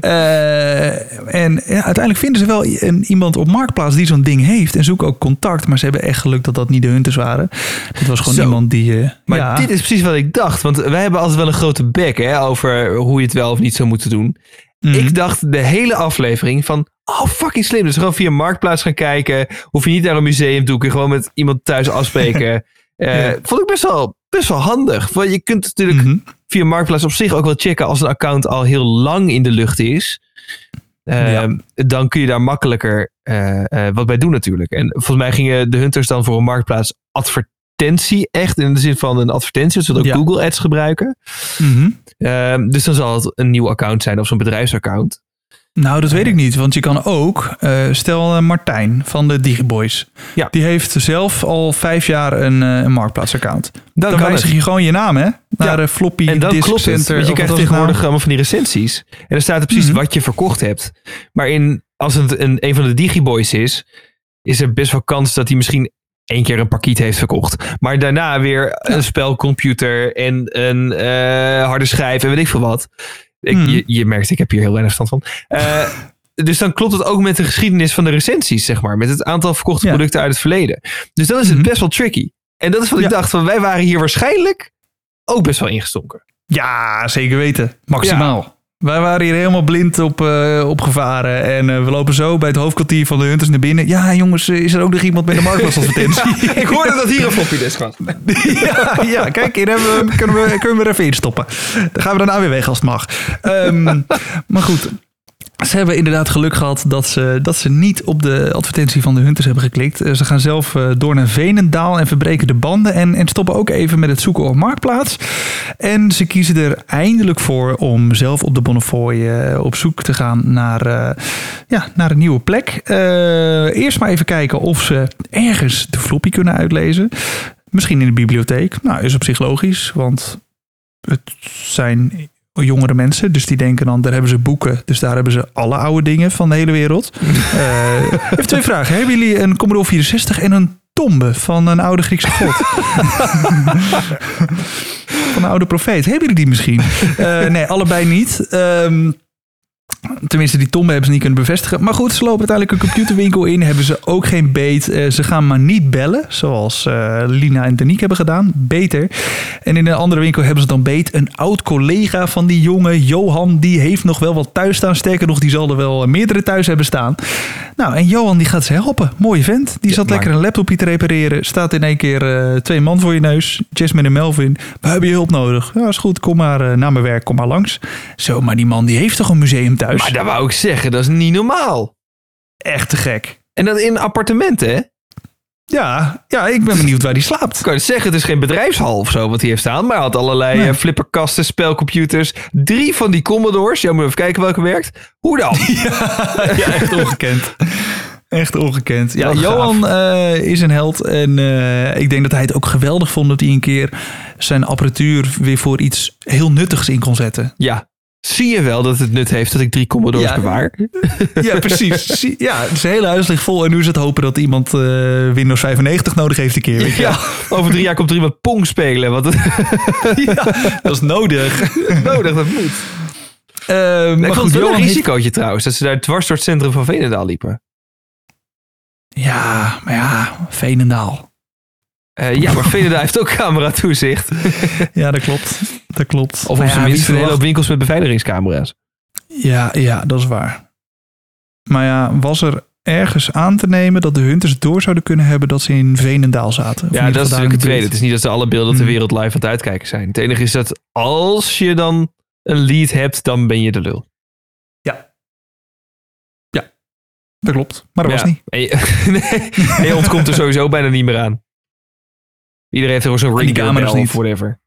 Eh, en ja, uiteindelijk vinden ze wel een, iemand op Marktplaats die zo'n ding heeft. En zoeken ook contact. Maar ze hebben echt geluk dat dat niet de hunters waren. Het was gewoon Zo. iemand die... eh, Maar ja, dit is precies wat ik dacht. Want wij hebben altijd wel een grote bek hè, over hoe je het wel of niet zou moeten doen. mhm. Ik dacht de hele aflevering van... Oh, fucking slim. Dus gewoon via Marktplaats gaan kijken. Hoef je niet naar een museum toe. Kun je gewoon met iemand thuis afspreken. Eh, Ja. Vond ik best wel, best wel handig. Want je kunt natuurlijk Mhm. via Marktplaats op zich ook wel checken... als een account al heel lang in de lucht is. Eh, Ja. Dan kun je daar makkelijker eh, eh, wat bij doen natuurlijk. En volgens mij gingen de hunters dan voor een Marktplaats advertentie. Echt in de zin van een advertentie. Zodat ook Ja. Google Ads gebruiken. Mhm. Ehm, dus dan zal het een nieuw account zijn of zo'n bedrijfsaccount. Nou, dat weet ik niet. Want je kan ook, eh, stel eh, Martijn van de Digiboys. Ja. Die heeft zelf al vijf jaar een, een Marktplaats-account. Dan, kan wijzig het. je gewoon je naam, hè? Naar de floppy En dan disk klopt het. center. Want je krijgt tegenwoordig nou? allemaal van die recensies. En dan staat er precies Mhm. wat je verkocht hebt. Maar in, als het een, een van de Digiboys is, is er best wel kans dat hij misschien één keer een parkiet heeft verkocht. Maar daarna weer een spelcomputer en een harde schijf en weet ik veel wat. Ik, Mhm. je, je merkt, ik heb hier heel weinig stand van. Eh, dus dan klopt het ook met de geschiedenis van de recensies, zeg maar. Met het aantal verkochte Ja. producten uit het verleden. Dus dan is het Mhm. best wel tricky. En dat is wat Ja. ik dacht, van wij waren hier waarschijnlijk ook best wel ingestonken. Ja, zeker weten. Maximaal. Wij waren hier helemaal blind op, op gevaren. En eh, we lopen zo bij het hoofdkwartier van de Hunters naar binnen. Ja, jongens, eh, is er ook nog iemand met een marktplaasadvertentie? Ik hoorde dat hier een disk was. ja, ja, kijk, hier hebben we, kunnen, we, kunnen we er even in stoppen. Dan gaan we daarna weer weg als het mag. Ehm, maar goed, ze hebben inderdaad geluk gehad dat ze, dat ze niet op de advertentie van de Hunters hebben geklikt. Eh, Ze gaan zelf eh, door naar Venendaal en verbreken de banden. En, en stoppen ook even met het zoeken op Marktplaats. En ze kiezen er eindelijk voor om zelf op de Bonnefoy eh, op zoek te gaan naar, ja, naar een nieuwe plek. Eerst maar even kijken of ze ergens de floppy kunnen uitlezen. Misschien in de bibliotheek. Nou, is op zich logisch, want het zijn jongere mensen. Dus die denken dan, daar hebben ze boeken. Dus daar hebben ze alle oude dingen van de hele wereld. Eh, even twee vragen. Hebben jullie een Commodore 64 en een tombe van een oude Griekse god? van een oude profeet. Hebben jullie die misschien? Eh, nee, allebei niet. Ehm, Tenminste, die tombe hebben ze niet kunnen bevestigen. Maar goed, ze lopen uiteindelijk een computerwinkel in. Hebben ze ook geen beet. Eh, ze gaan maar niet bellen. Zoals eh, Lina en Danique hebben gedaan. Beter. En in een andere winkel hebben ze dan beet. Een oud collega van die jongen, Johan. Die heeft nog wel wat thuis staan. Sterker nog, die zal er wel meerdere thuis hebben staan. Nou, en Johan die gaat ze helpen. Mooie vent. Die zat lekker een laptopje te repareren. Staat in één keer eh, twee man voor je neus. Jasmine en Melvin. We hebben je hulp nodig. Ja, is goed. Kom maar naar mijn werk. Kom maar langs. Zo, maar die man die heeft toch een museum thuis? Maar dat wou ik zeggen, dat is niet normaal. Echt te gek. En dat in appartementen, hè? Ja, ja, ik ben benieuwd waar die slaapt. Ik kan het zeggen, het is geen bedrijfshal of zo wat hij heeft staan. Maar hij had allerlei Nee. eh, flipperkasten, spelcomputers. Drie van die Commodores. Ja, moet even kijken welke werkt. Hoe dan? ja, echt ongekend. Echt ongekend. Ja. Johan eh, is een held. En eh, ik denk dat hij het ook geweldig vond dat hij een keer zijn apparatuur weer voor iets heel nuttigs in kon zetten. Ja. Zie je wel dat het nut heeft dat ik drie Commodores Ja. bewaar? Ja, precies. Ja, zijn hele huis ligt vol. En nu is het hopen dat iemand eh, Windows 95 nodig heeft een keer. Weet je? Ja, over drie jaar komt er iemand Pong spelen. Want het dat is nodig. nodig, dat moet. Eh, Maar ik vond het wel een heeft- risicootje trouwens. Dat ze daar dwars door het centrum van Veenendaal liepen. Ja, maar ja, Veenendaal. Eh, ja, maar Veenendaal heeft ook camera toezicht. Ja, dat klopt. Dat klopt. Of op zijn ja, minst een hele winkels met beveiligingscamera's. Ja, ja, dat is waar. Maar ja, was er ergens aan te nemen dat de Hunters door zouden kunnen hebben dat ze in Veenendaal zaten? Ja, dat is natuurlijk het tweede. de Het is niet dat ze alle beelden ter Hmm. wereld live aan het uitkijken zijn. Het enige is dat als je dan een lead hebt, dan ben je de lul. buurt. Dat klopt, maar dat Ja. was niet. En je, nee, en je ontkomt er sowieso bijna niet meer aan. Iedereen heeft er zo'n ring camera's niet. of whatever.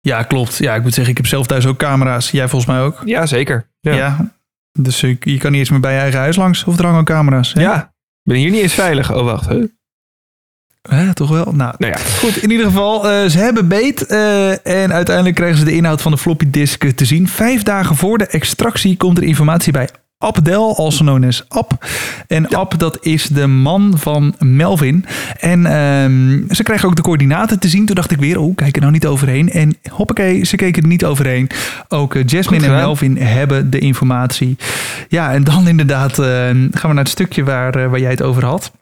Ja, klopt. Ja, ik moet zeggen, ik heb zelf thuis ook camera's. Jij volgens mij ook. Ja, zeker. Ja. Ja. Dus je kan niet eens meer bij je eigen huis langs of er hangen camera's. hè? Ja. Ben hier niet eens veilig. Oh, wacht. Huh? Hè, toch wel? Nou, Nou ja. Goed, in ieder geval, eh, ze hebben beet. eh, en uiteindelijk krijgen ze de inhoud van de floppy disk te zien. Vijf dagen voor de extractie komt er informatie bij Abdel, also known as Ab. En Ab, dat is de man van Melvin. En ehm, ze krijgen ook de coördinaten te zien. Toen dacht ik weer, oh, kijk er nou niet overheen. En hoppakee, ze keken er niet overheen. Ook eh, Jasmine en. Melvin hebben de informatie. Ja, en dan inderdaad eh, gaan we naar het stukje waar, eh, waar jij het over had.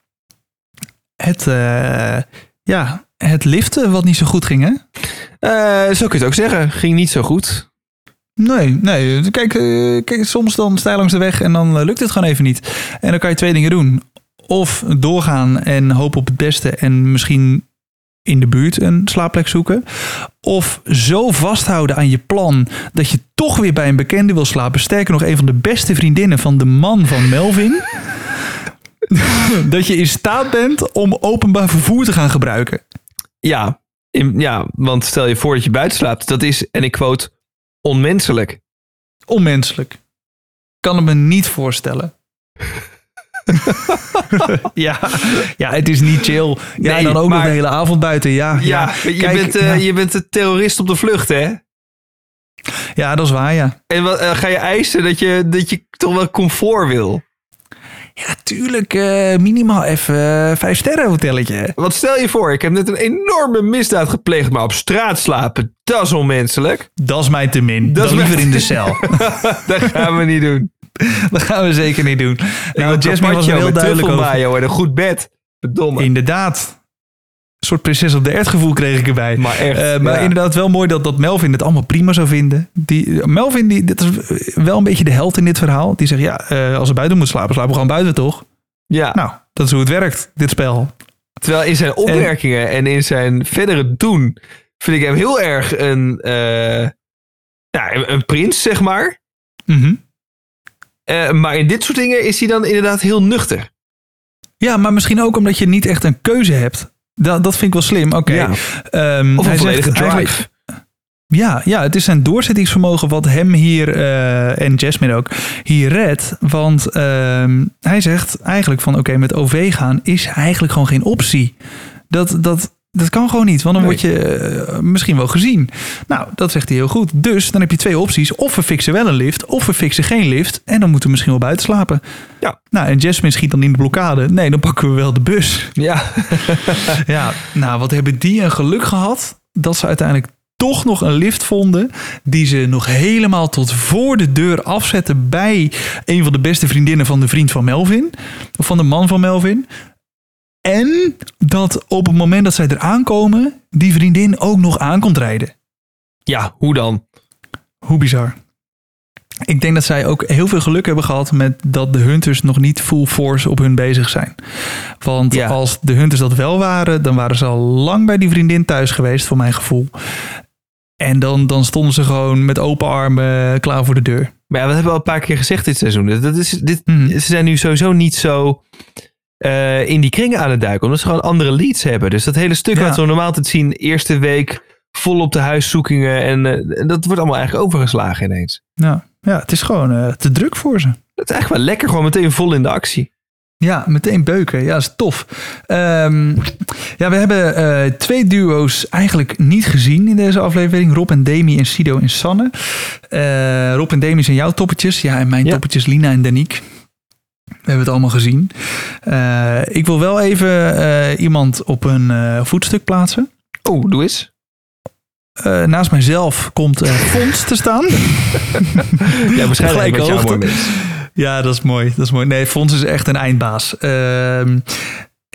Het, eh, ja, het liften wat niet zo goed ging, hè? Zo kun je het ook zeggen. Ging niet zo goed. Nee, nee. Kijk, eh, kijk, soms dan sta je langs de weg en dan eh, lukt het gewoon even niet. En dan kan je twee dingen doen. Of doorgaan en hopen op het beste en misschien in de buurt een slaapplek zoeken. Of zo vasthouden aan je plan dat je toch weer bij een bekende wil slapen. Sterker nog, een van de beste vriendinnen van de man van Melvin. dat je in staat bent om openbaar vervoer te gaan gebruiken. Ja. Ja, want stel je voor dat je buiten slaapt. Dat is, en ik quote, onmenselijk. Onmenselijk. Kan het me niet voorstellen. ja, ja, het is niet chill. Ja, Nee, dan ook nog de hele avond buiten. Ja, Ja, ja, je, kijk, bent, eh, ja. je bent een terrorist op de vlucht, hè? ja, dat is waar, ja. En wat, eh, ga je eisen dat je, dat je toch wel comfort wil? Ja, tuurlijk. eh, minimaal even eh, vijf sterren hotelletje. Want stel je voor, ik heb net een enorme misdaad gepleegd, maar op straat slapen, dat is onmenselijk. Dat is mij te min. Dat Dat is liever in de cel. dat gaan we niet doen. dat gaan we zeker niet doen. Nou, Jasmine was er heel duidelijk over. en een goed bed. Verdomme. Inderdaad. Een soort prinses op de ert gevoel kreeg ik erbij. Maar echt, Eh, maar ja. inderdaad wel mooi dat, dat Melvin het allemaal prima zou vinden. Die, Melvin, die, dit is wel een beetje de held in dit verhaal. Die zegt, ja, eh, als we buiten moeten slapen, slapen we gewoon buiten, toch? Ja, Nou, dat is hoe het werkt, dit spel. terwijl in zijn opmerkingen en in zijn verdere doen vind ik hem heel erg een, eh, ja, een, prins, zeg maar. Mhm. Maar in dit soort dingen is hij dan inderdaad heel nuchter. Ja, maar misschien ook omdat je niet echt een keuze hebt. Dat, dat vind ik wel slim. Oké. Ja. Ehm, Of hij een zegt volledige drive. Ja, ja, het is zijn doorzettingsvermogen wat hem hier, eh, en Jasmine ook, hier redt. Want ehm, hij zegt eigenlijk van oké, met OV gaan is eigenlijk gewoon geen optie. Dat, dat, dat kan gewoon niet, want dan Nee. word je eh, misschien wel gezien. Nou, dat zegt hij heel goed. Dus dan heb je twee opties. Of we fixen wel een lift, of we fixen geen lift. En dan moeten we misschien wel buiten slapen. Ja. Nou, en Jasmine schiet dan in de blokkade. Nee, dan pakken we wel de bus. Ja, Ja, nou, wat hebben die een geluk gehad dat ze uiteindelijk toch nog een lift vonden die ze nog helemaal tot voor de deur afzetten bij een van de beste vriendinnen van de vriend van Melvin, of van de man van Melvin. En dat op het moment dat zij er aankomen, die vriendin ook nog aan komt rijden. ja hoe dan? Hoe bizar. Ik denk dat zij ook heel veel geluk hebben gehad met dat de Hunters nog niet full force op hun bezig zijn. Want Ja. als de Hunters dat wel waren, dan waren ze al lang bij die vriendin thuis geweest, voor mijn gevoel. En dan, dan stonden ze gewoon met open armen klaar voor de deur. Maar ja, we hebben al een paar keer gezegd dit seizoen. Dat is, dit, Mhm. Ze zijn nu sowieso niet zo eh, in die kringen aan het duiken. Omdat ze gewoon andere leads hebben. Dus dat hele stuk Ja. wat we normaal te zien. Eerste week vol op de huiszoekingen. En eh, dat wordt allemaal eigenlijk overgeslagen ineens. Ja, ja het is gewoon eh, te druk voor ze. Het is eigenlijk wel lekker. Gewoon meteen vol in de actie. Ja, meteen beuken. Ja, dat is tof. Ehm, ja, we hebben twee duo's eigenlijk niet gezien in deze aflevering. Rob en Demi en Sido en Sanne. Rob en Demi zijn jouw toppetjes. Ja, en mijn Ja. toppetjes Lina en Danique. We hebben het allemaal gezien. Eh, ik wil wel even eh, iemand op een eh, voetstuk plaatsen. Oh, doe eens. Naast mijzelf komt Fons te staan. Ja, waarschijnlijk hoogte. Ja, dat is mooi. Dat is mooi. Nee, Fons is echt een eindbaas.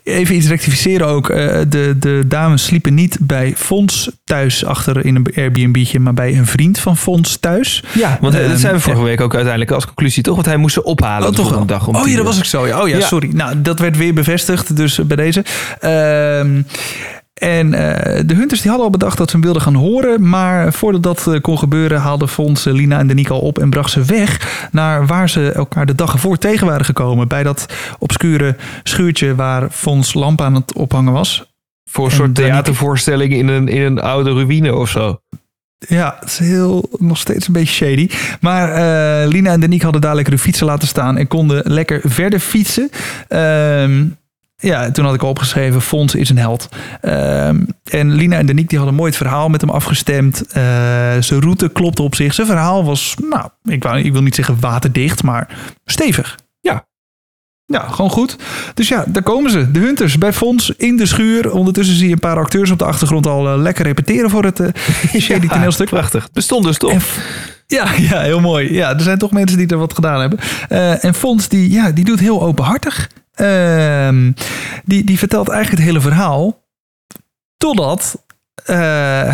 Even iets rectificeren ook. Eh, de, de dames sliepen niet bij Fons thuis achter in een Airbnb'tje, maar bij een vriend van Fons thuis. Ja, want eh, dat Ehm, zijn we vorige week ook uiteindelijk als conclusie toch? Want hij moest ze ophalen de volgende dag om oh ja, dat was ik zo. Ja. Oh ja, Ja. sorry. Nou, dat werd weer bevestigd, dus bij deze. Ehm, en eh, de Hunters die hadden al bedacht dat ze hem wilden gaan horen. Maar voordat dat eh, kon gebeuren, haalde Fons eh, Lina en al op en bracht ze weg naar waar ze elkaar de dag ervoor tegen waren gekomen. Bij dat obscure schuurtje waar Fons lamp aan het ophangen was. Voor een En soort theatervoorstelling in een, in een oude ruïne of zo. Ja, het is heel, nog steeds een beetje shady. Maar eh, Lina en Danique hadden daar lekker hun fietsen laten staan en konden lekker verder fietsen. Ehm, ja, toen had ik al opgeschreven, Fons is een held. Ehm, en Lina en Danique die hadden mooi het verhaal met hem afgestemd. Eh, zijn route klopte op zich. Zijn verhaal was, nou, ik, wou, ik wil niet zeggen waterdicht, maar stevig. Ja. Ja, gewoon goed. Dus ja, daar komen ze. De Hunters bij Fons in de schuur. Ondertussen zie je een paar acteurs op de achtergrond al eh, lekker repeteren voor het eh shady Ja, toneelstuk. Prachtig. Bestond dus toch? En ja, ja, heel mooi. Ja, er zijn toch mensen die er wat gedaan hebben. En Fons, die, ja, die doet heel openhartig. Ehm, die, die vertelt eigenlijk het hele verhaal. Totdat eh,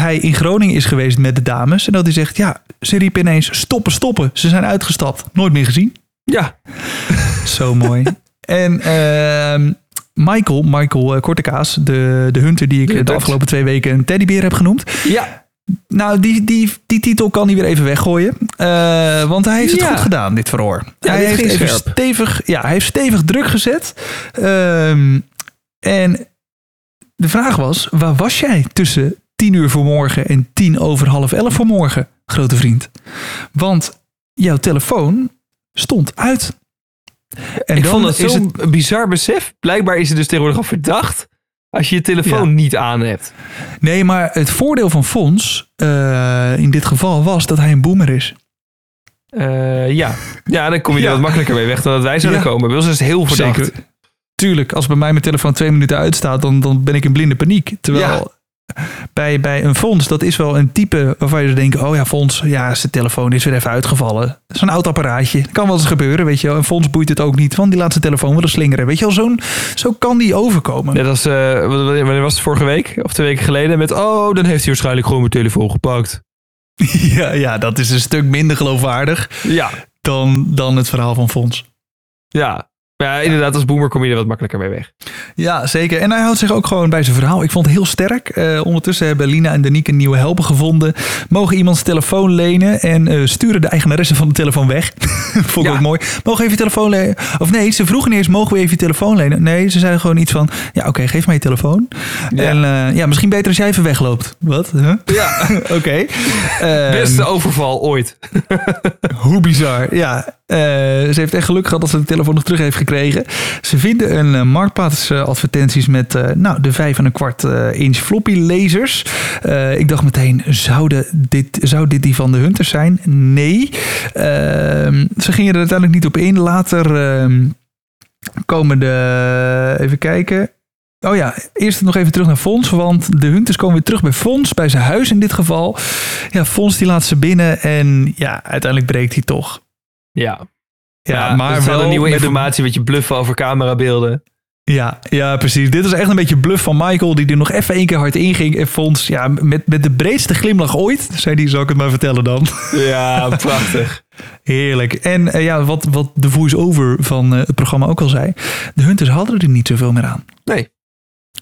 hij in Groningen is geweest met de dames. En dat hij zegt, ja, ze riepen ineens stoppen, stoppen. Ze zijn uitgestapt. Nooit meer gezien. Ja. Zo mooi. en ehm, Michael, Michael eh, Kortekaas, de, de hunter die ik De de afgelopen twee weken een teddybeer heb genoemd. Ja. Nou, die, die, die titel kan hij weer even weggooien. Eh, want hij heeft het Ja. goed gedaan, dit verhoor. Ja, hij heeft ging even scherp. stevig, ja, hij heeft stevig druk gezet. Ehm, en de vraag was, waar was jij tussen tien uur voor morgen en tien over half elf voor morgen, grote vriend? Want jouw telefoon stond uit. En ik dan vond dat zo'n het bizar besef. Blijkbaar is het dus tegenwoordig al verdacht als je je telefoon Ja. niet aan hebt. Nee, maar het voordeel van Fons eh, in dit geval was dat hij een boomer is. Eh, ja. ja, dan kom je Ja. er wat makkelijker mee weg dan dat wij zouden Ja. komen. Bij ons is het heel verdacht. Zeker. Tuurlijk, als bij mij mijn telefoon twee minuten uitstaat, dan, dan ben ik in blinde paniek. Terwijl bij, bij een fonds, dat is wel een type waarvan je dus denkt, oh ja, fonds, ja, zijn telefoon is weer even uitgevallen. Zo'n oud apparaatje. Kan wel eens gebeuren, weet je wel. Een fonds boeit het ook niet, want die laat zijn telefoon wel eens slingeren. Weet je wel, zo'n, zo kan die overkomen. Net als, eh, wat- wanneer was het vorige week? Of twee weken geleden? Met, oh, dan heeft hij waarschijnlijk gewoon mijn telefoon gepakt. Ja, ja, dat is een stuk minder geloofwaardig Ja. dan, dan het verhaal van fonds. Ja. Ja, inderdaad, als boomer kom je er wat makkelijker mee weg. Ja, zeker. En hij houdt zich ook gewoon bij zijn verhaal. Ik vond het heel sterk. Eh, ondertussen hebben Lina en Danique een nieuwe helper gevonden. Mogen iemands telefoon lenen en eh, sturen de eigenaresse van de telefoon weg. vond ik Ja. ook mooi. Mogen we even je telefoon lenen? Of nee, ze vroegen eerst, mogen we even je telefoon lenen? Nee, ze zeiden gewoon iets van, ja oké, geef mij je telefoon. Ja. En eh, ja, misschien beter als jij even wegloopt. Wat? Huh? Ja. Oké. Ehm, Beste overval ooit. hoe bizar. Ja, eh, ze heeft echt geluk gehad dat ze de telefoon nog terug heeft gekregen. Ze vinden een uh, marktplaats eh, advertenties met eh, nou, de vijf en een kwart inch floppy lasers. Ik dacht meteen, zouden dit, zou dit die van de Hunters zijn? Nee. Ehm, ze gingen er uiteindelijk niet op in. Later ehm, komen de... Even kijken. Oh ja, eerst nog even terug naar Fons. Want de Hunters komen weer terug bij Fons. Bij zijn huis in dit geval. Ja, Fons die laat ze binnen. En ja, uiteindelijk breekt hij toch. Ja. Ja, Ja, maar dat wel een nieuwe met informatie, wat je bluffen over camerabeelden. Ja, ja, precies. Dit is echt een beetje bluff van Michael, die er nog even één keer hard inging. En Fons, ja, met, met de breedste glimlach ooit, zei die, zal ik het maar vertellen dan. Ja, prachtig. Heerlijk. En eh, ja, wat, wat de voice-over van eh, het programma ook al zei. De Hunters hadden er niet zoveel meer aan. Nee.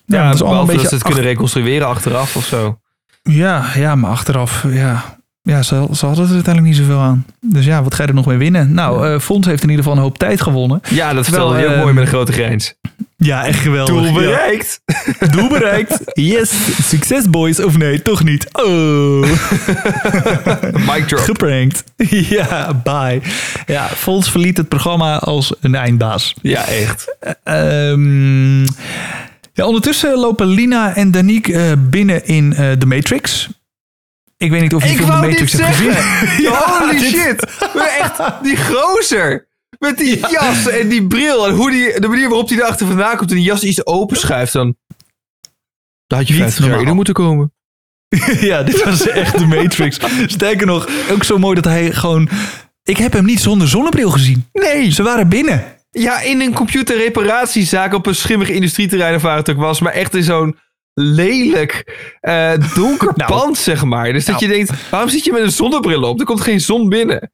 Ja, Ja, dat is allemaal een dat beetje ze het kunnen reconstrueren achteraf of zo. Ja, ja, maar achteraf, ja. Ja, ze, ze hadden er uiteindelijk niet zoveel aan. Dus ja, wat ga je er nog mee winnen? Nou, eh Fons heeft in ieder geval een hoop tijd gewonnen. Ja, dat vertelde ook eh, mooi met een grote grijns. Ja, echt geweldig. Doel bereikt. Ja, doel bereikt. Yes, succes boys. Of nee, toch niet. Oh, Mic drop. geprankt. Ja, bye. Ja, Fons verliet het programma als een eindbaas. Ja, echt. Ehm, ja, ondertussen lopen Lina en Danique eh, binnen in The Matrix. Ik weet niet of je Ik wou dit Matrix hebt gezien. Holy shit. Maar echt, die gozer. Met die jas en die bril. En hoe die, de manier waarop hij erachter vandaan komt en die jas iets openschuift. Dan, dan had je Niet 50 jaar eerder moeten komen. ja, dit was echt de Matrix. Sterker nog, ook zo mooi dat hij gewoon... Ik heb hem niet zonder zonnebril gezien. Nee. Ze waren binnen. Ja, in een computerreparatiezaak op een schimmig industrieterrein of waar het ook was. Maar echt in zo'n lelijk eh, donker Nou. pand, zeg maar. Dus dat Nou. je denkt, waarom zit je met een zonnebril op? Er komt geen zon binnen.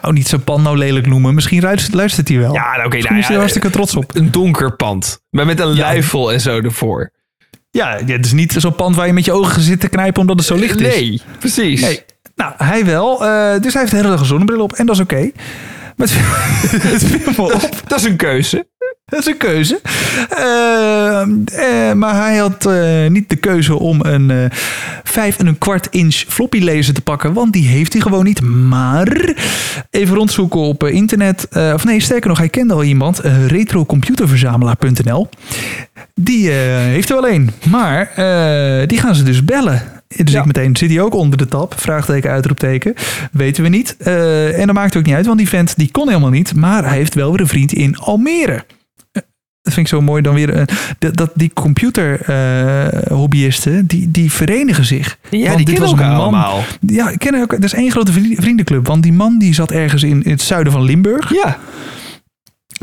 Nou, niet zijn pan nou lelijk noemen. Misschien luistert, luistert hij wel. Ja, nou, oké. Nou is hij ja, hartstikke trots op. een donker pand. Maar met een Ja. luifel en zo ervoor. Ja, het is niet zo'n pand waar je met je ogen zit te knijpen omdat het zo licht is. Nee, precies. Nee. Nou, hij wel. Eh, dus hij heeft de hele dag een zonnebril op. En dat is oké. Maar het, het viel me op. Dat is een keuze. Dat is een keuze. Eh, eh, maar hij had eh, niet de keuze om een eh vijf en een kwart inch floppy laser te pakken. Want die heeft hij gewoon niet. Maar even rondzoeken op internet. of nee, sterker nog, hij kende al iemand. retrocomputerverzamelaar.nl Die heeft er wel een. Maar die gaan ze dus bellen. Dus Ja. ik meteen, zit hij ook onder de tap? Vraagteken, uitroepteken. Weten we niet. En dat maakt ook niet uit, want die vent die kon helemaal niet. Maar hij heeft wel weer een vriend in Almere. Eh, Dat vind ik zo mooi dan weer. eh, dat, dat die computerhobbyisten, die, die verenigen zich. Ja, Want die dit kennen was een man- allemaal. Ja, ik ken ook. Dat is één grote vri- vriendenclub. Want die man die zat ergens in, in het zuiden van Limburg. Ja,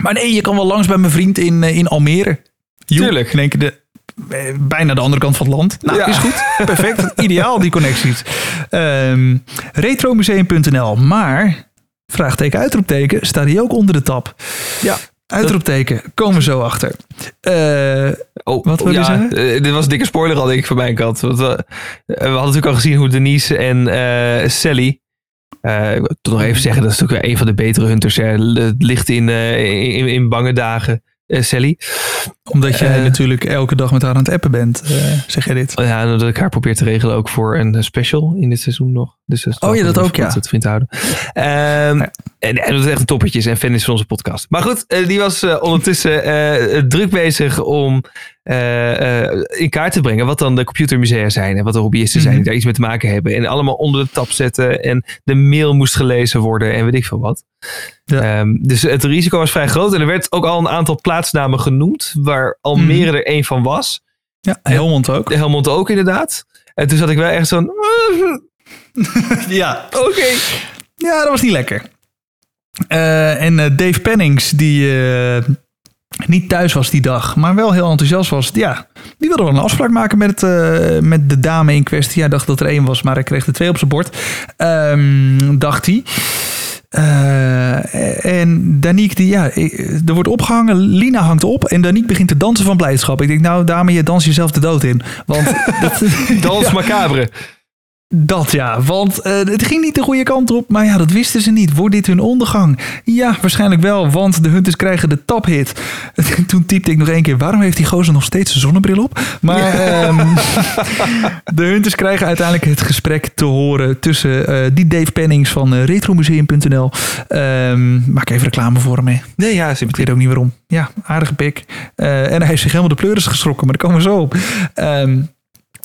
Maar nee, je kan wel langs bij mijn vriend in, eh, in Almere. Joep, Tuurlijk. In één keer de, eh, bijna de andere kant van het land. Nou, Ja. is goed. Perfect. Ideaal, die connecties. Ehm retromuseum.nl. Maar, vraagteken, uitroepteken, staat hij ook onder de tab. ja. Uitroepteken, komen we zo achter. Eh, Oh, Wat wil je ja, zeggen? eh, dit was een dikke spoiler al, denk ik, van mijn kant. Want we, eh, we hadden natuurlijk al gezien hoe Denise en Sally... ik wil toch nog even zeggen, dat is natuurlijk wel een van de betere hunters. Hè. Het ligt in, in, in bange dagen, Sally. Omdat jij Eh. natuurlijk elke dag met haar aan het appen bent, eh, zeg jij dit. Ja, en dat ik haar probeer te regelen ook voor een eh, special in dit seizoen nog. Dus dat Oh ja, dat ook, ja. Het vriend houden. Ehm, en, en dat is echt een toppetjes en fan is van onze podcast. Maar goed, die was ondertussen druk bezig om in kaart te brengen wat dan de computermusea zijn en wat de hobbyisten zijn Mhm. die daar iets mee te maken hebben. En allemaal onder de tap zetten en de mail moest gelezen worden en weet ik veel wat. Ja. Ehm, dus het risico was vrij groot en er werd ook al een aantal plaatsnamen genoen waar Almere Mhm. er één van was. Ja, Helmond ook. Helmond ook inderdaad. En toen zat ik wel echt zo'n, Ja, oké. Ja, dat was niet lekker. Eh, en eh, Dave Pennings, die eh, niet thuis was die dag, maar wel heel enthousiast was. Ja, die wilde wel een afspraak maken met, met de dame in kwestie. Hij dacht dat er één was, maar hij kreeg er twee op zijn bord. Ehm, dacht hij. Eh, en Danique, die, ja, er wordt opgehangen. Lina hangt op en Danique begint te dansen van blijdschap. Ik denk, nou, dame, je dans jezelf de dood in. Want dat, Dans macabre. Dat ja, want eh, het ging niet de goede kant op. Maar ja, dat wisten ze niet. Wordt dit hun ondergang? Ja, waarschijnlijk wel, want de Hunters krijgen de taphit. Toen typte ik nog één keer, waarom heeft die gozer nog steeds zijn zonnebril op? Maar ehm, de Hunters krijgen uiteindelijk het gesprek te horen tussen eh, die Dave Pennings van eh, retromuseum.nl. Ehm, maak even reclame voor hem, hè. Nee, ja, Ik weet ook niet waarom. Ja, aardige pik. En hij heeft zich helemaal de pleuris geschrokken, maar daar komen we zo op. Ehm,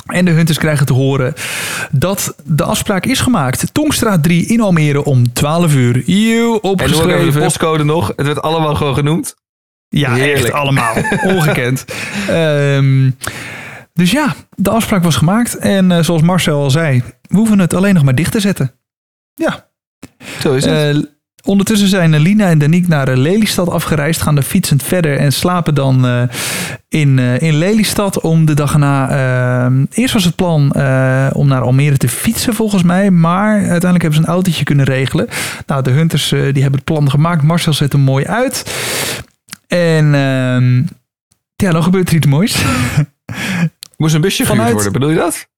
en de Hunters krijgen te horen dat de afspraak is gemaakt. Tongstraat 3 in Almere om 12 uur. Eeuw, En noem ook even de opgeschreven. postcode nog. Het werd allemaal gewoon genoemd. Ja, Heerlijk. echt allemaal. Ongekend. Ehm, dus ja, de afspraak was gemaakt. En eh, zoals Marcel al zei, we hoeven het alleen nog maar dicht te zetten. Ja, Zo is het. eh, Ondertussen zijn Lina en Danique naar eh, Lelystad afgereisd, gaan er fietsend verder en slapen dan eh, in, eh, in Lelystad om de dag na. eerst was het plan om naar Almere te fietsen volgens mij, maar uiteindelijk hebben ze een autootje kunnen regelen. Nou, de Hunters die hebben het plan gemaakt. Marcel zet hem mooi uit. En ehm, ja, dan gebeurt er iets moois. Moest een busje gehuurd Vanuit- worden, bedoel je dat?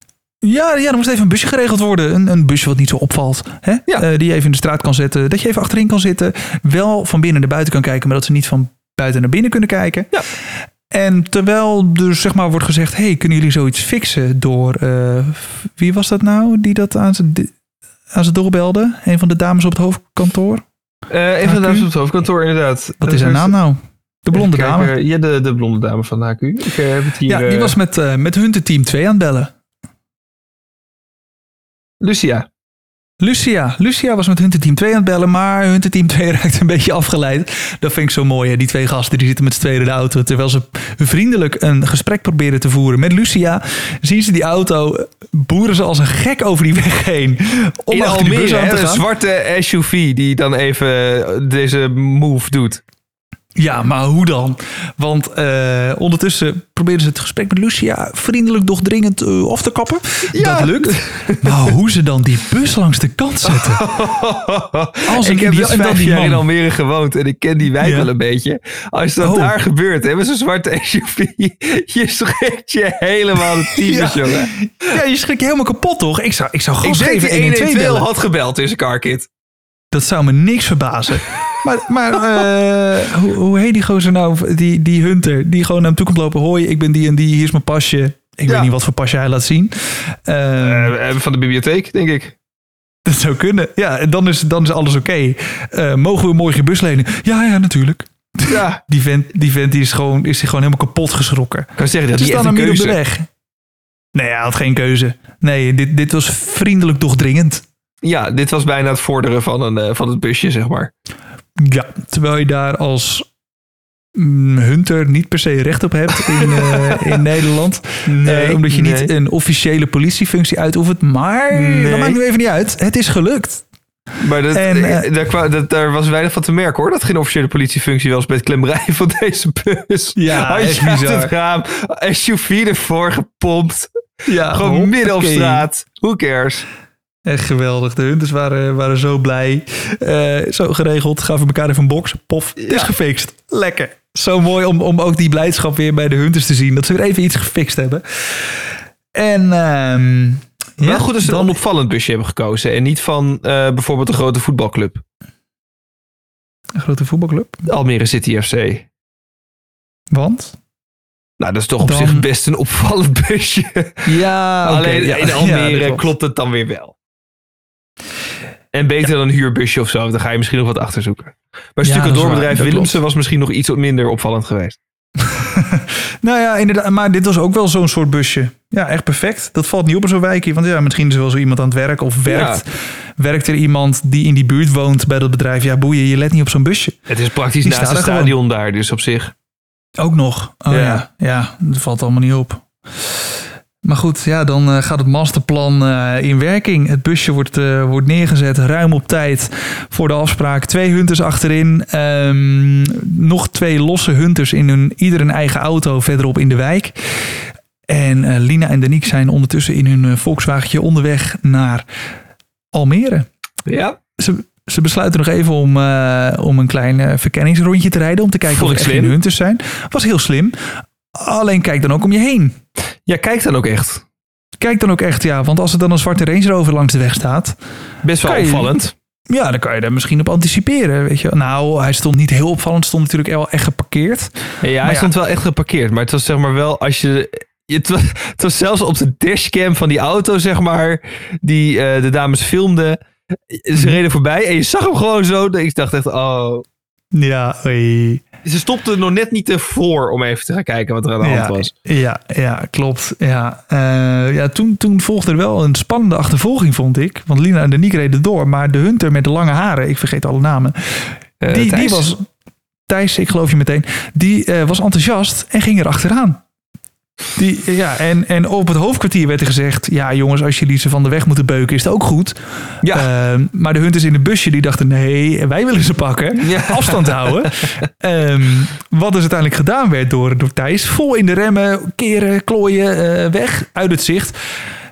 Ja, ja, er moest even een busje geregeld worden. Een, een busje wat niet zo opvalt. Hè? Ja. Eh, die je even in de straat kan zetten. Dat je even achterin kan zitten. Wel van binnen naar buiten kan kijken. Maar dat ze niet van buiten naar binnen kunnen kijken. Ja. En terwijl dus zeg maar wordt gezegd... hey, kunnen jullie zoiets fixen door... eh, wie was dat nou die dat aan zijn, aan zijn doorbelde? Een van de dames op het hoofdkantoor? Eh een van de dames op het hoofdkantoor, inderdaad. Wat is haar naam nou? De blonde dame. Ja, de, de blonde dame van de HQ. Ik heb het hier. Ja, die was met, eh met hun team 2 aan het bellen. Lucia. Lucia. Lucia was met Hunter Team 2 aan het bellen, maar Hunter Team 2 raakte een beetje afgeleid. Dat vind ik zo mooi. Hè? Die twee gasten die zitten met z'n tweeën in de auto. Terwijl ze vriendelijk een gesprek proberen te voeren met Lucia, zien ze die auto, boeren ze als een gek over die weg heen. Om In bus Almere, aan een zwarte SUV die dan even deze move doet. Ja, maar hoe dan? Want eh, ondertussen proberen ze het gesprek met Lucia vriendelijk, doch dringend eh, af te kappen. Ja. Dat lukt. Maar hoe ze dan die bus langs de kant zetten. Als een ik heb dus vijf jaar in. Almere gewoond en ik ken die wijk Ja. wel een beetje. Als dat Oh. daar gebeurt, hè, met zo'n zwarte SUV, je schrikt je helemaal de tyfus, Ja. jongen. Ja, je schrik je helemaal kapot, toch? Ik zou, ik zou Ik denk geven die 112 112 bellen. had gebeld in zijn carkit. Dat zou me niks verbazen. Maar, maar eh, hoe, hoe heet die gozer nou, die, die Hunter, die gewoon naar hem toe komt lopen. Hoi, ik ben die en die, hier is mijn pasje. Ik Ja. weet niet wat voor pasje hij laat zien. Eh, van de bibliotheek, denk ik. dat zou kunnen. Ja, en dan is, dan is alles oké. Eh, mogen we morgen je bus lenen? Ja, ja, natuurlijk. Ja, Die vent, die vent die is, gewoon, is zich gewoon helemaal kapot geschrokken. ik kan zeggen, dat is er een midden op de keuze. weg. Nee, hij had geen keuze. Nee, dit, dit was vriendelijk doch dringend. Ja, dit was bijna het vorderen van, een, eh, van het busje, zeg maar. Ja, terwijl je daar als mm, hunter niet per se recht op hebt in, eh, in Nederland. Eh, omdat je niet nee. een officiële politiefunctie uitoefent. Maar Nee. dat maakt nu even niet uit. Het is gelukt. Maar dat, En, daar, dat, daar was weinig van te merken hoor. Dat geen officiële politiefunctie was bij het klemmerij van deze bus. Ja, echt Handje uit bizar. het raam, SUV ervoor gepompt. Ja, Gewoon midden op straat. Who cares? Echt geweldig. De hunters waren, waren zo blij. Eh, zo geregeld. Gaven elkaar even een box. Pof. Het is gefixt. Lekker. Zo mooi om, om ook die blijdschap weer bij de hunters te zien. Dat ze weer even iets gefixt hebben. En ehm, Wel ja, goed dat ze een dan- onopvallend busje hebben gekozen. En niet van eh, bijvoorbeeld een grote voetbalclub. Een grote voetbalclub. Almere City FC. Want? Nou, dat is toch op Dan- zich best een opvallend busje. Ja, Alleen ja. in Almere klopt het dan weer wel. En beter dan een huurbusje of zo. Dan ga je misschien nog wat achter zoeken. Maar stucadoorbedrijf dat Willemsen was misschien nog iets minder opvallend geweest. Nou ja, inderdaad. Maar dit was ook wel zo'n soort busje. Ja, echt perfect. Dat valt niet op in zo'n wijkje. Want ja, misschien is er wel zo iemand aan het werk. Of werkt, werkt er iemand die in die buurt woont bij dat bedrijf. Ja, boeien, je let niet op zo'n busje. Het is praktisch Die naast het gewoon. stadion daar. Dus op zich. Ook nog. Oh Ja. ja. ja, dat valt allemaal niet op. Maar goed, ja, dan eh, gaat het masterplan eh, in werking. Het busje wordt, eh, wordt neergezet ruim op tijd voor de afspraak. Twee hunters achterin. Ehm, nog twee losse hunters in hun ieder een eigen auto verderop in de wijk. En Lina en Danique zijn ondertussen in hun Volkswagentje onderweg naar Almere. Ja, Ze, ze besluiten nog even om, om een klein verkenningsrondje te rijden. Om te kijken of er echt geen hunters zijn. Was heel slim. Alleen kijk dan ook om je heen. ja kijk dan ook echt. Kijk dan ook echt, ja. Want als er dan een zwarte Range Rover langs de weg staat. Best wel je- opvallend. Ja, dan kan je daar misschien op anticiperen. Weet je. Nou, hij stond niet heel opvallend. Stond natuurlijk wel echt geparkeerd. Ja, hij ja. stond wel echt geparkeerd. Maar het was zeg maar wel als je... Het was, het was zelfs op de dashcam van die auto, zeg maar, die eh, de dames filmden. Mhm. Ze reden voorbij en je zag hem gewoon zo. Ik dacht echt, oh. Ja, oei. Ze stopte nog net niet ervoor om even te gaan kijken wat er aan de hand was. Ja, ja, klopt. Ja, Eh, ja toen, toen volgde er wel een spannende achtervolging, vond ik. Want Lina en Danique reden door. Maar de hunter met de lange haren, ik vergeet alle namen. Eh, die, die was, Thijs, ik geloof je meteen, die eh, was enthousiast en ging er achteraan. Die, ja, en, en op het hoofdkwartier werd er gezegd... ja jongens, als jullie ze van de weg moeten beuken, is het ook goed. Ja. Ehm, maar de hunters in de busje die dachten... nee, wij willen ze pakken. Ja. Afstand houden. Ehm, wat dus uiteindelijk gedaan werd door, door Thijs. Vol in de remmen, keren, klooien, eh, weg, uit het zicht.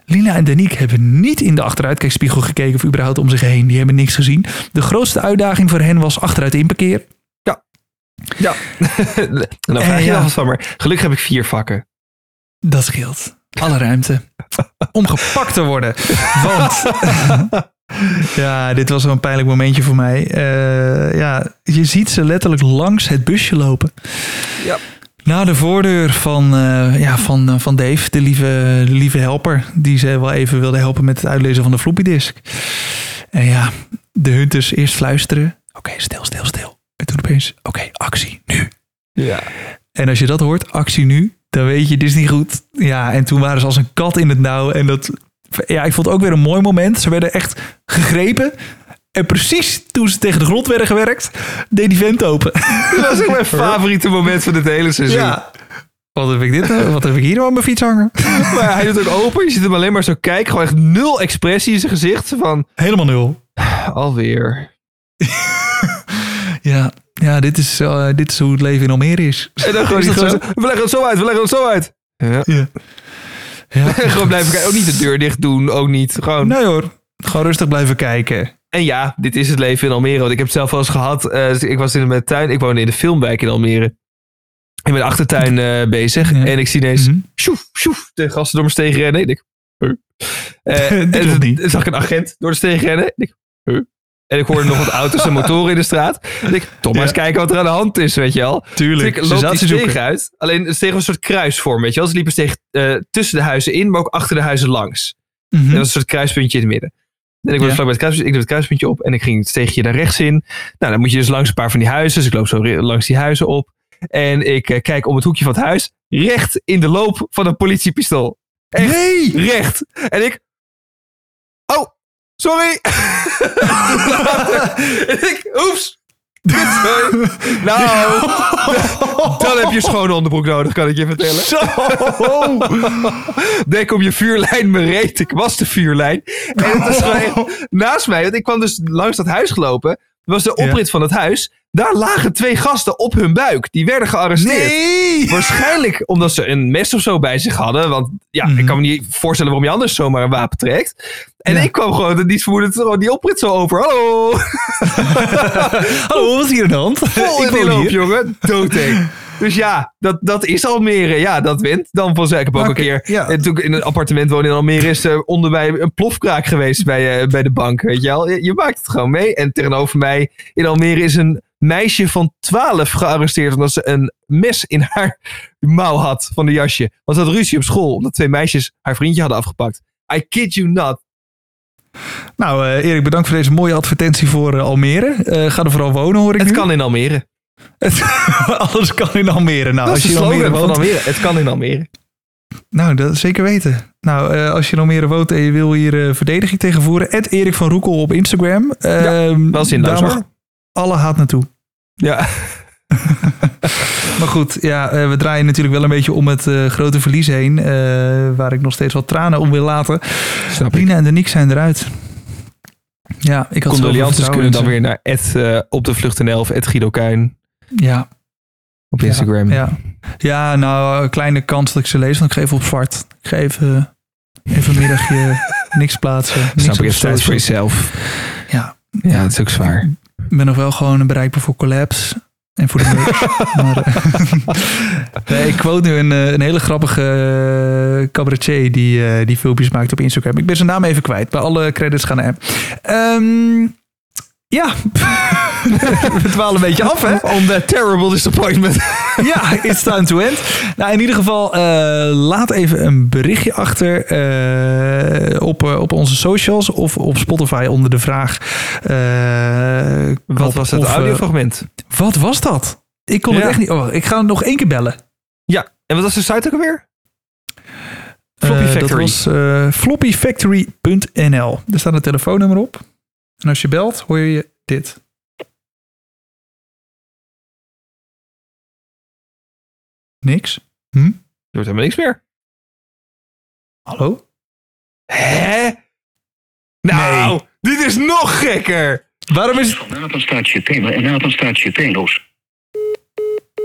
Lina en Danique hebben niet in de achteruitkijkspiegel gekeken... of überhaupt om zich heen. Die hebben niks gezien. De grootste uitdaging voor hen was achteruit inparkeren. Ja. en dan vraag je ja. af van, maar gelukkig heb ik vier vakken. Dat scheelt. Alle ruimte. Om gepakt te worden. Want. ja, dit was wel een pijnlijk momentje voor mij. Eh, ja, je ziet ze letterlijk langs het busje lopen. Ja. Naar de voordeur van, eh, ja, van, eh, van Dave, de lieve, de lieve helper. Die ze wel even wilde helpen met het uitlezen van de floppy disk. En ja, de hunters eerst fluisteren. Oké, stil, stil, stil. En toen opeens, oké, actie, nu. Ja. En als je dat hoort, actie nu, dan weet je, dit is niet goed. Ja, en toen waren ze als een kat in het nauw. En dat, ja, ik vond het ook weer een mooi moment. Ze werden echt gegrepen. En precies toen ze tegen de grond werden gewerkt, deed die vent open. Dat was echt mijn favoriete moment van dit hele seizoen. Wat heb ik dit nou? Wat heb ik hier nou aan mijn fiets hangen? Maar hij doet ook open. Je ziet hem alleen maar zo kijken. Gewoon echt nul expressie in zijn gezicht. Van, Helemaal nul. alweer. Ja, ja dit, is, eh, dit is hoe het leven in Almere is. En dan gewoon gozer, we leggen het zo uit, we leggen het zo uit. Ja. Ja. ja. En gewoon blijven kijken. Ook niet de deur dicht doen. Ook niet. Gewoon. Nee hoor, gewoon rustig blijven kijken. En ja, dit is het leven in Almere. Want ik heb het zelf wel eens gehad. Eh, dus ik was in mijn tuin. Ik woonde in de filmwijk in Almere. In mijn achtertuin eh, bezig. Ja. En ik zie ineens... Mhm. Sjoef, sjoef. De gasten door mijn steeg rennen. Ik? Eh, en niet. zag ik een agent door de steeg rennen. Ik? En ik hoorde nog wat auto's en motoren in de straat. Ik denk, toch maar eens kijken wat er aan de hand is, weet je wel. Tuurlijk, Dus ik ze loop die te steeg uit. Alleen de steeg een soort kruisvorm, weet je wel. Ze liepen steeg eh, tussen de huizen in, maar ook achter de huizen langs. Mhm. Er was een soort kruispuntje in het midden. En ik was Ja. vlak bij het kruispuntje. Ik doe het kruispuntje op en ik ging het steegje daar rechts in. Nou, dan moet je dus langs een paar van die huizen. Dus ik loop zo langs die huizen op. En ik eh, kijk om het hoekje van het huis. Recht in de loop van een politiepistool. Echt Nee! recht. En ik... Oh, sorry. ik... Oeps. Sorry. Nou, dan heb je schone onderbroek nodig, kan ik je vertellen. Zo! Denk om je vuurlijn me reet. Ik was de vuurlijn. En het was gewoon naast mij. Want ik kwam dus langs dat huis gelopen. Dat was de oprit van het huis. Daar lagen twee gasten op hun buik. Die werden gearresteerd. Nee! Waarschijnlijk omdat ze een mes of zo bij zich hadden. Want ja, Mhm. ik kan me niet voorstellen waarom je anders zomaar een wapen trekt. En Ja. ik kwam gewoon niet vermoedend gewoon die oprit zo over. Hallo! Hallo, wat is hier aan de hand? Vol woon loop, hier. jongen. Doodeng. Dus ja, dat, dat is Almere. Ja, dat wint. Dan vanzelf. Ik heb ook een keer... ja. En toen ik in een appartement woonde in Almere... is er onder mij een plofkraak geweest bij, eh, bij de bank. Weet je wel? Je, je maakt het gewoon mee. En tegenover mij in Almere is een meisje van 12 gearresteerd... omdat ze een mes in haar mouw had van de jasje. Want ze had ruzie op school... omdat twee meisjes haar vriendje hadden afgepakt. I kid you not. Nou, eh, Erik, bedankt voor deze mooie advertentie voor eh, Almere. Eh, ga er vooral wonen, hoor ik Het nu. kan in Almere. Alles kan in Almere. Nou, Dat als je in Almere slogan van woont, Almere. Het kan in Almere. Nou, dat zeker weten. Nou, als je in Almere woont en je wil hier verdediging tegen voeren, Erik van Roekel op Instagram. Ehm, wel zinloos, daar mag hoor. alle haat naartoe. Ja. Maar goed, ja, eh, we draaien natuurlijk wel een beetje om het eh, grote verlies heen. eh, waar ik nog steeds wat tranen om wil laten. Snap ik. Lina en Danique zijn eruit. Ja, ik had Condolences kunnen dan weer naar Ed, op de vlucht en of Ed Guido Kuin. Ja, op Instagram. Ja, ja nou, een kleine kans dat ik ze lees, want ik geef op zwart. Ik ga even, een middagje niks plaatsen. Niks Snap ik, even tijd voor jezelf. Ja, Ja, dat is ook zwaar. Ik ben nog wel gewoon bereikbaar voor collabs en voor de merch. maar, eh, nee, ik quote nu een, eh, een hele grappige eh, cabaretier die, die filmpjes maakt op Instagram. Ik ben zijn naam even kwijt. Bij alle credits gaan naar hem. Ehm, ja, we dwalen een beetje af, hè? On that terrible disappointment. Ja, it's time to end. Nou, in ieder geval, eh, laat even een berichtje achter eh, op, eh, op onze socials of op Spotify onder de vraag. Wat was het of, audiofragment? wat was dat? Ik kon het echt niet. Oh, ik ga hem nog één keer bellen. Ja, en wat was de site ook alweer? Floppy Factory. Dat was floppyfactory.nl. Daar staat een telefoonnummer op. En als je belt, hoor je dit. Niks. Hm? wordt helemaal niks meer. Hallo? Hè? Nou, dit is nog gekker. Waarom is Nathan staat je Nathan staat je.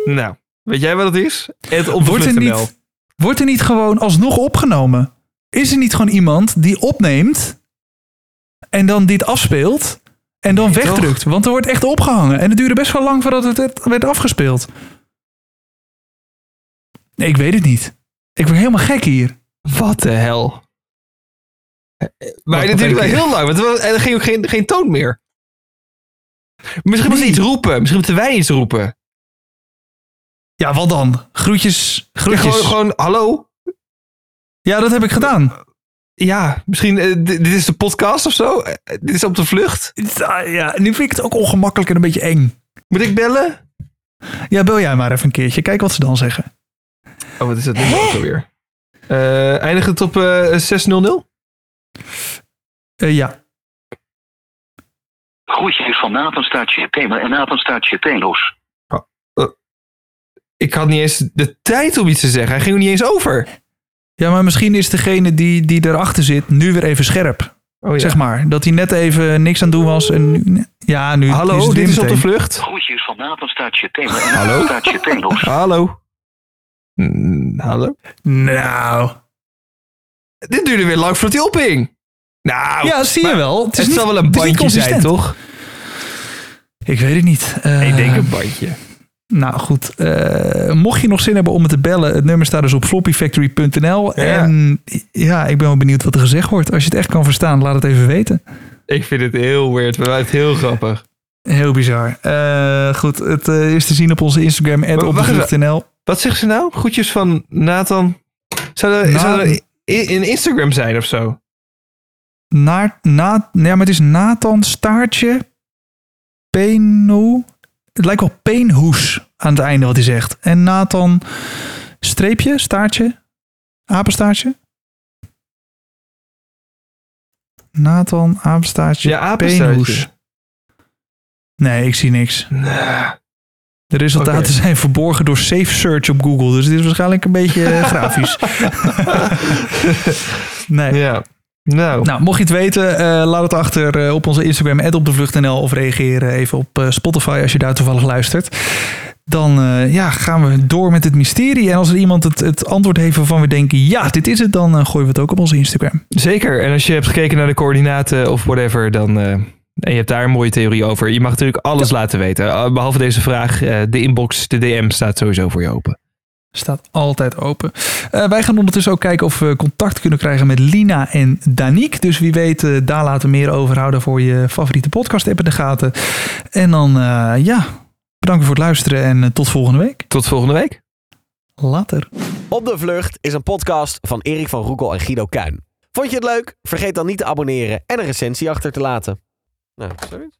Nou, weet jij wat het is? Het Wordt er, niet, wordt er niet gewoon alsnog opgenomen? Is er niet gewoon iemand die opneemt en dan dit afspeelt en dan Nee, wegdrukt? Want er wordt echt opgehangen en het duurde best wel lang voordat het- werd afgespeeld. Nee, ik weet het niet. Ik word helemaal gek hier. Wat de hel? Maar het duurde wel heel lang, want er ging ook geen, geen toon meer. Misschien moeten ze iets roepen. Misschien moeten wij iets roepen. Ja, wat dan? Groetjes. Ja, Groetjes. gewoon, gewoon, hallo? Ja, dat heb ik gedaan. Ja, misschien, eh, dit is de podcast of zo? Eh, dit is op de vlucht? Ah, Ja, nu vind ik het ook ongemakkelijk en een beetje eng. Moet ik bellen? Ja, bel jij maar even een keertje. Kijk wat ze dan zeggen. Oh, wat is dat nummer ook alweer? Eh eindigt het op eh 600? Eh, ja. Groetjes van Nathan staat je thema en Nathan staat je thema's. Ik had niet eens de tijd om iets te zeggen. Hij ging er niet eens over. Ja, maar misschien is degene die, die erachter zit nu weer even scherp. Oh, ja. Zeg maar. Dat hij net even niks aan het doen was. En nu, ja, nu Hallo, is het dit is op de vlucht. Groetjes van Nathan staat je thema en Hallo? Hallo. Mm, hallo? Nou. Dit duurde weer lang voordat hij ophing. Nou, Ja, zie je wel. Het, is het niet, zal wel een bandje zijn, consistent. toch? Ik weet het niet. Eh, Ik denk een bandje. Nou goed, eh, mocht je nog zin hebben om me te bellen, het nummer staat dus op floppyfactory.nl. Ja. En ja, ik ben wel benieuwd wat er gezegd wordt. Als je het echt kan verstaan, laat het even weten. Ik vind het heel weird, maar het heel grappig. Heel bizar. Eh, goed, het eh, is te zien op onze Instagram. @opdevlucht.nl. Wat zegt ze nou? Groetjes van Nathan. Zou er, Na- zou er i- in Instagram zijn of zo? Na, na, ja, maar het is Nathan Staartje Peno. Het lijkt wel Peenhoes aan het einde wat hij zegt. En Nathan streepje, staartje, apenstaartje. Nathan, apenstaartje, Ja, apenstaartje. Peenhoes. Nee, ik zie niks. De resultaten zijn verborgen door Safe Search op Google. Dus dit is waarschijnlijk een beetje eh, grafisch. nee. ja. Nou, Nou, mocht je het weten, eh, laat het achter eh, op onze Instagram, @opdevlucht.nl of reageer even op eh, Spotify als je daar toevallig luistert. Dan eh, ja, gaan we door met het mysterie. En als er iemand het, het antwoord heeft waarvan we denken, ja, dit is het, dan eh, gooien we het ook op onze Instagram. zeker. En als je hebt gekeken naar de coördinaten of whatever, dan... eh, en je hebt daar een mooie theorie over. Je mag natuurlijk alles laten weten. Eh, Behalve deze vraag. eh, de inbox, de DM staat sowieso voor je open. Staat altijd open. Eh, wij gaan ondertussen ook kijken of we contact kunnen krijgen met Lina en Danique. Dus wie weet, eh, daar laten we meer over houden voor je favoriete podcast app in de gaten. En dan, eh, ja, bedankt voor het luisteren en tot volgende week. Tot volgende week. Later. Op de Vlucht is een podcast van Erik van Roekel en Guido Kuin. Vond je het leuk? Vergeet dan niet te abonneren en een recensie achter te laten. Nou, zoiets.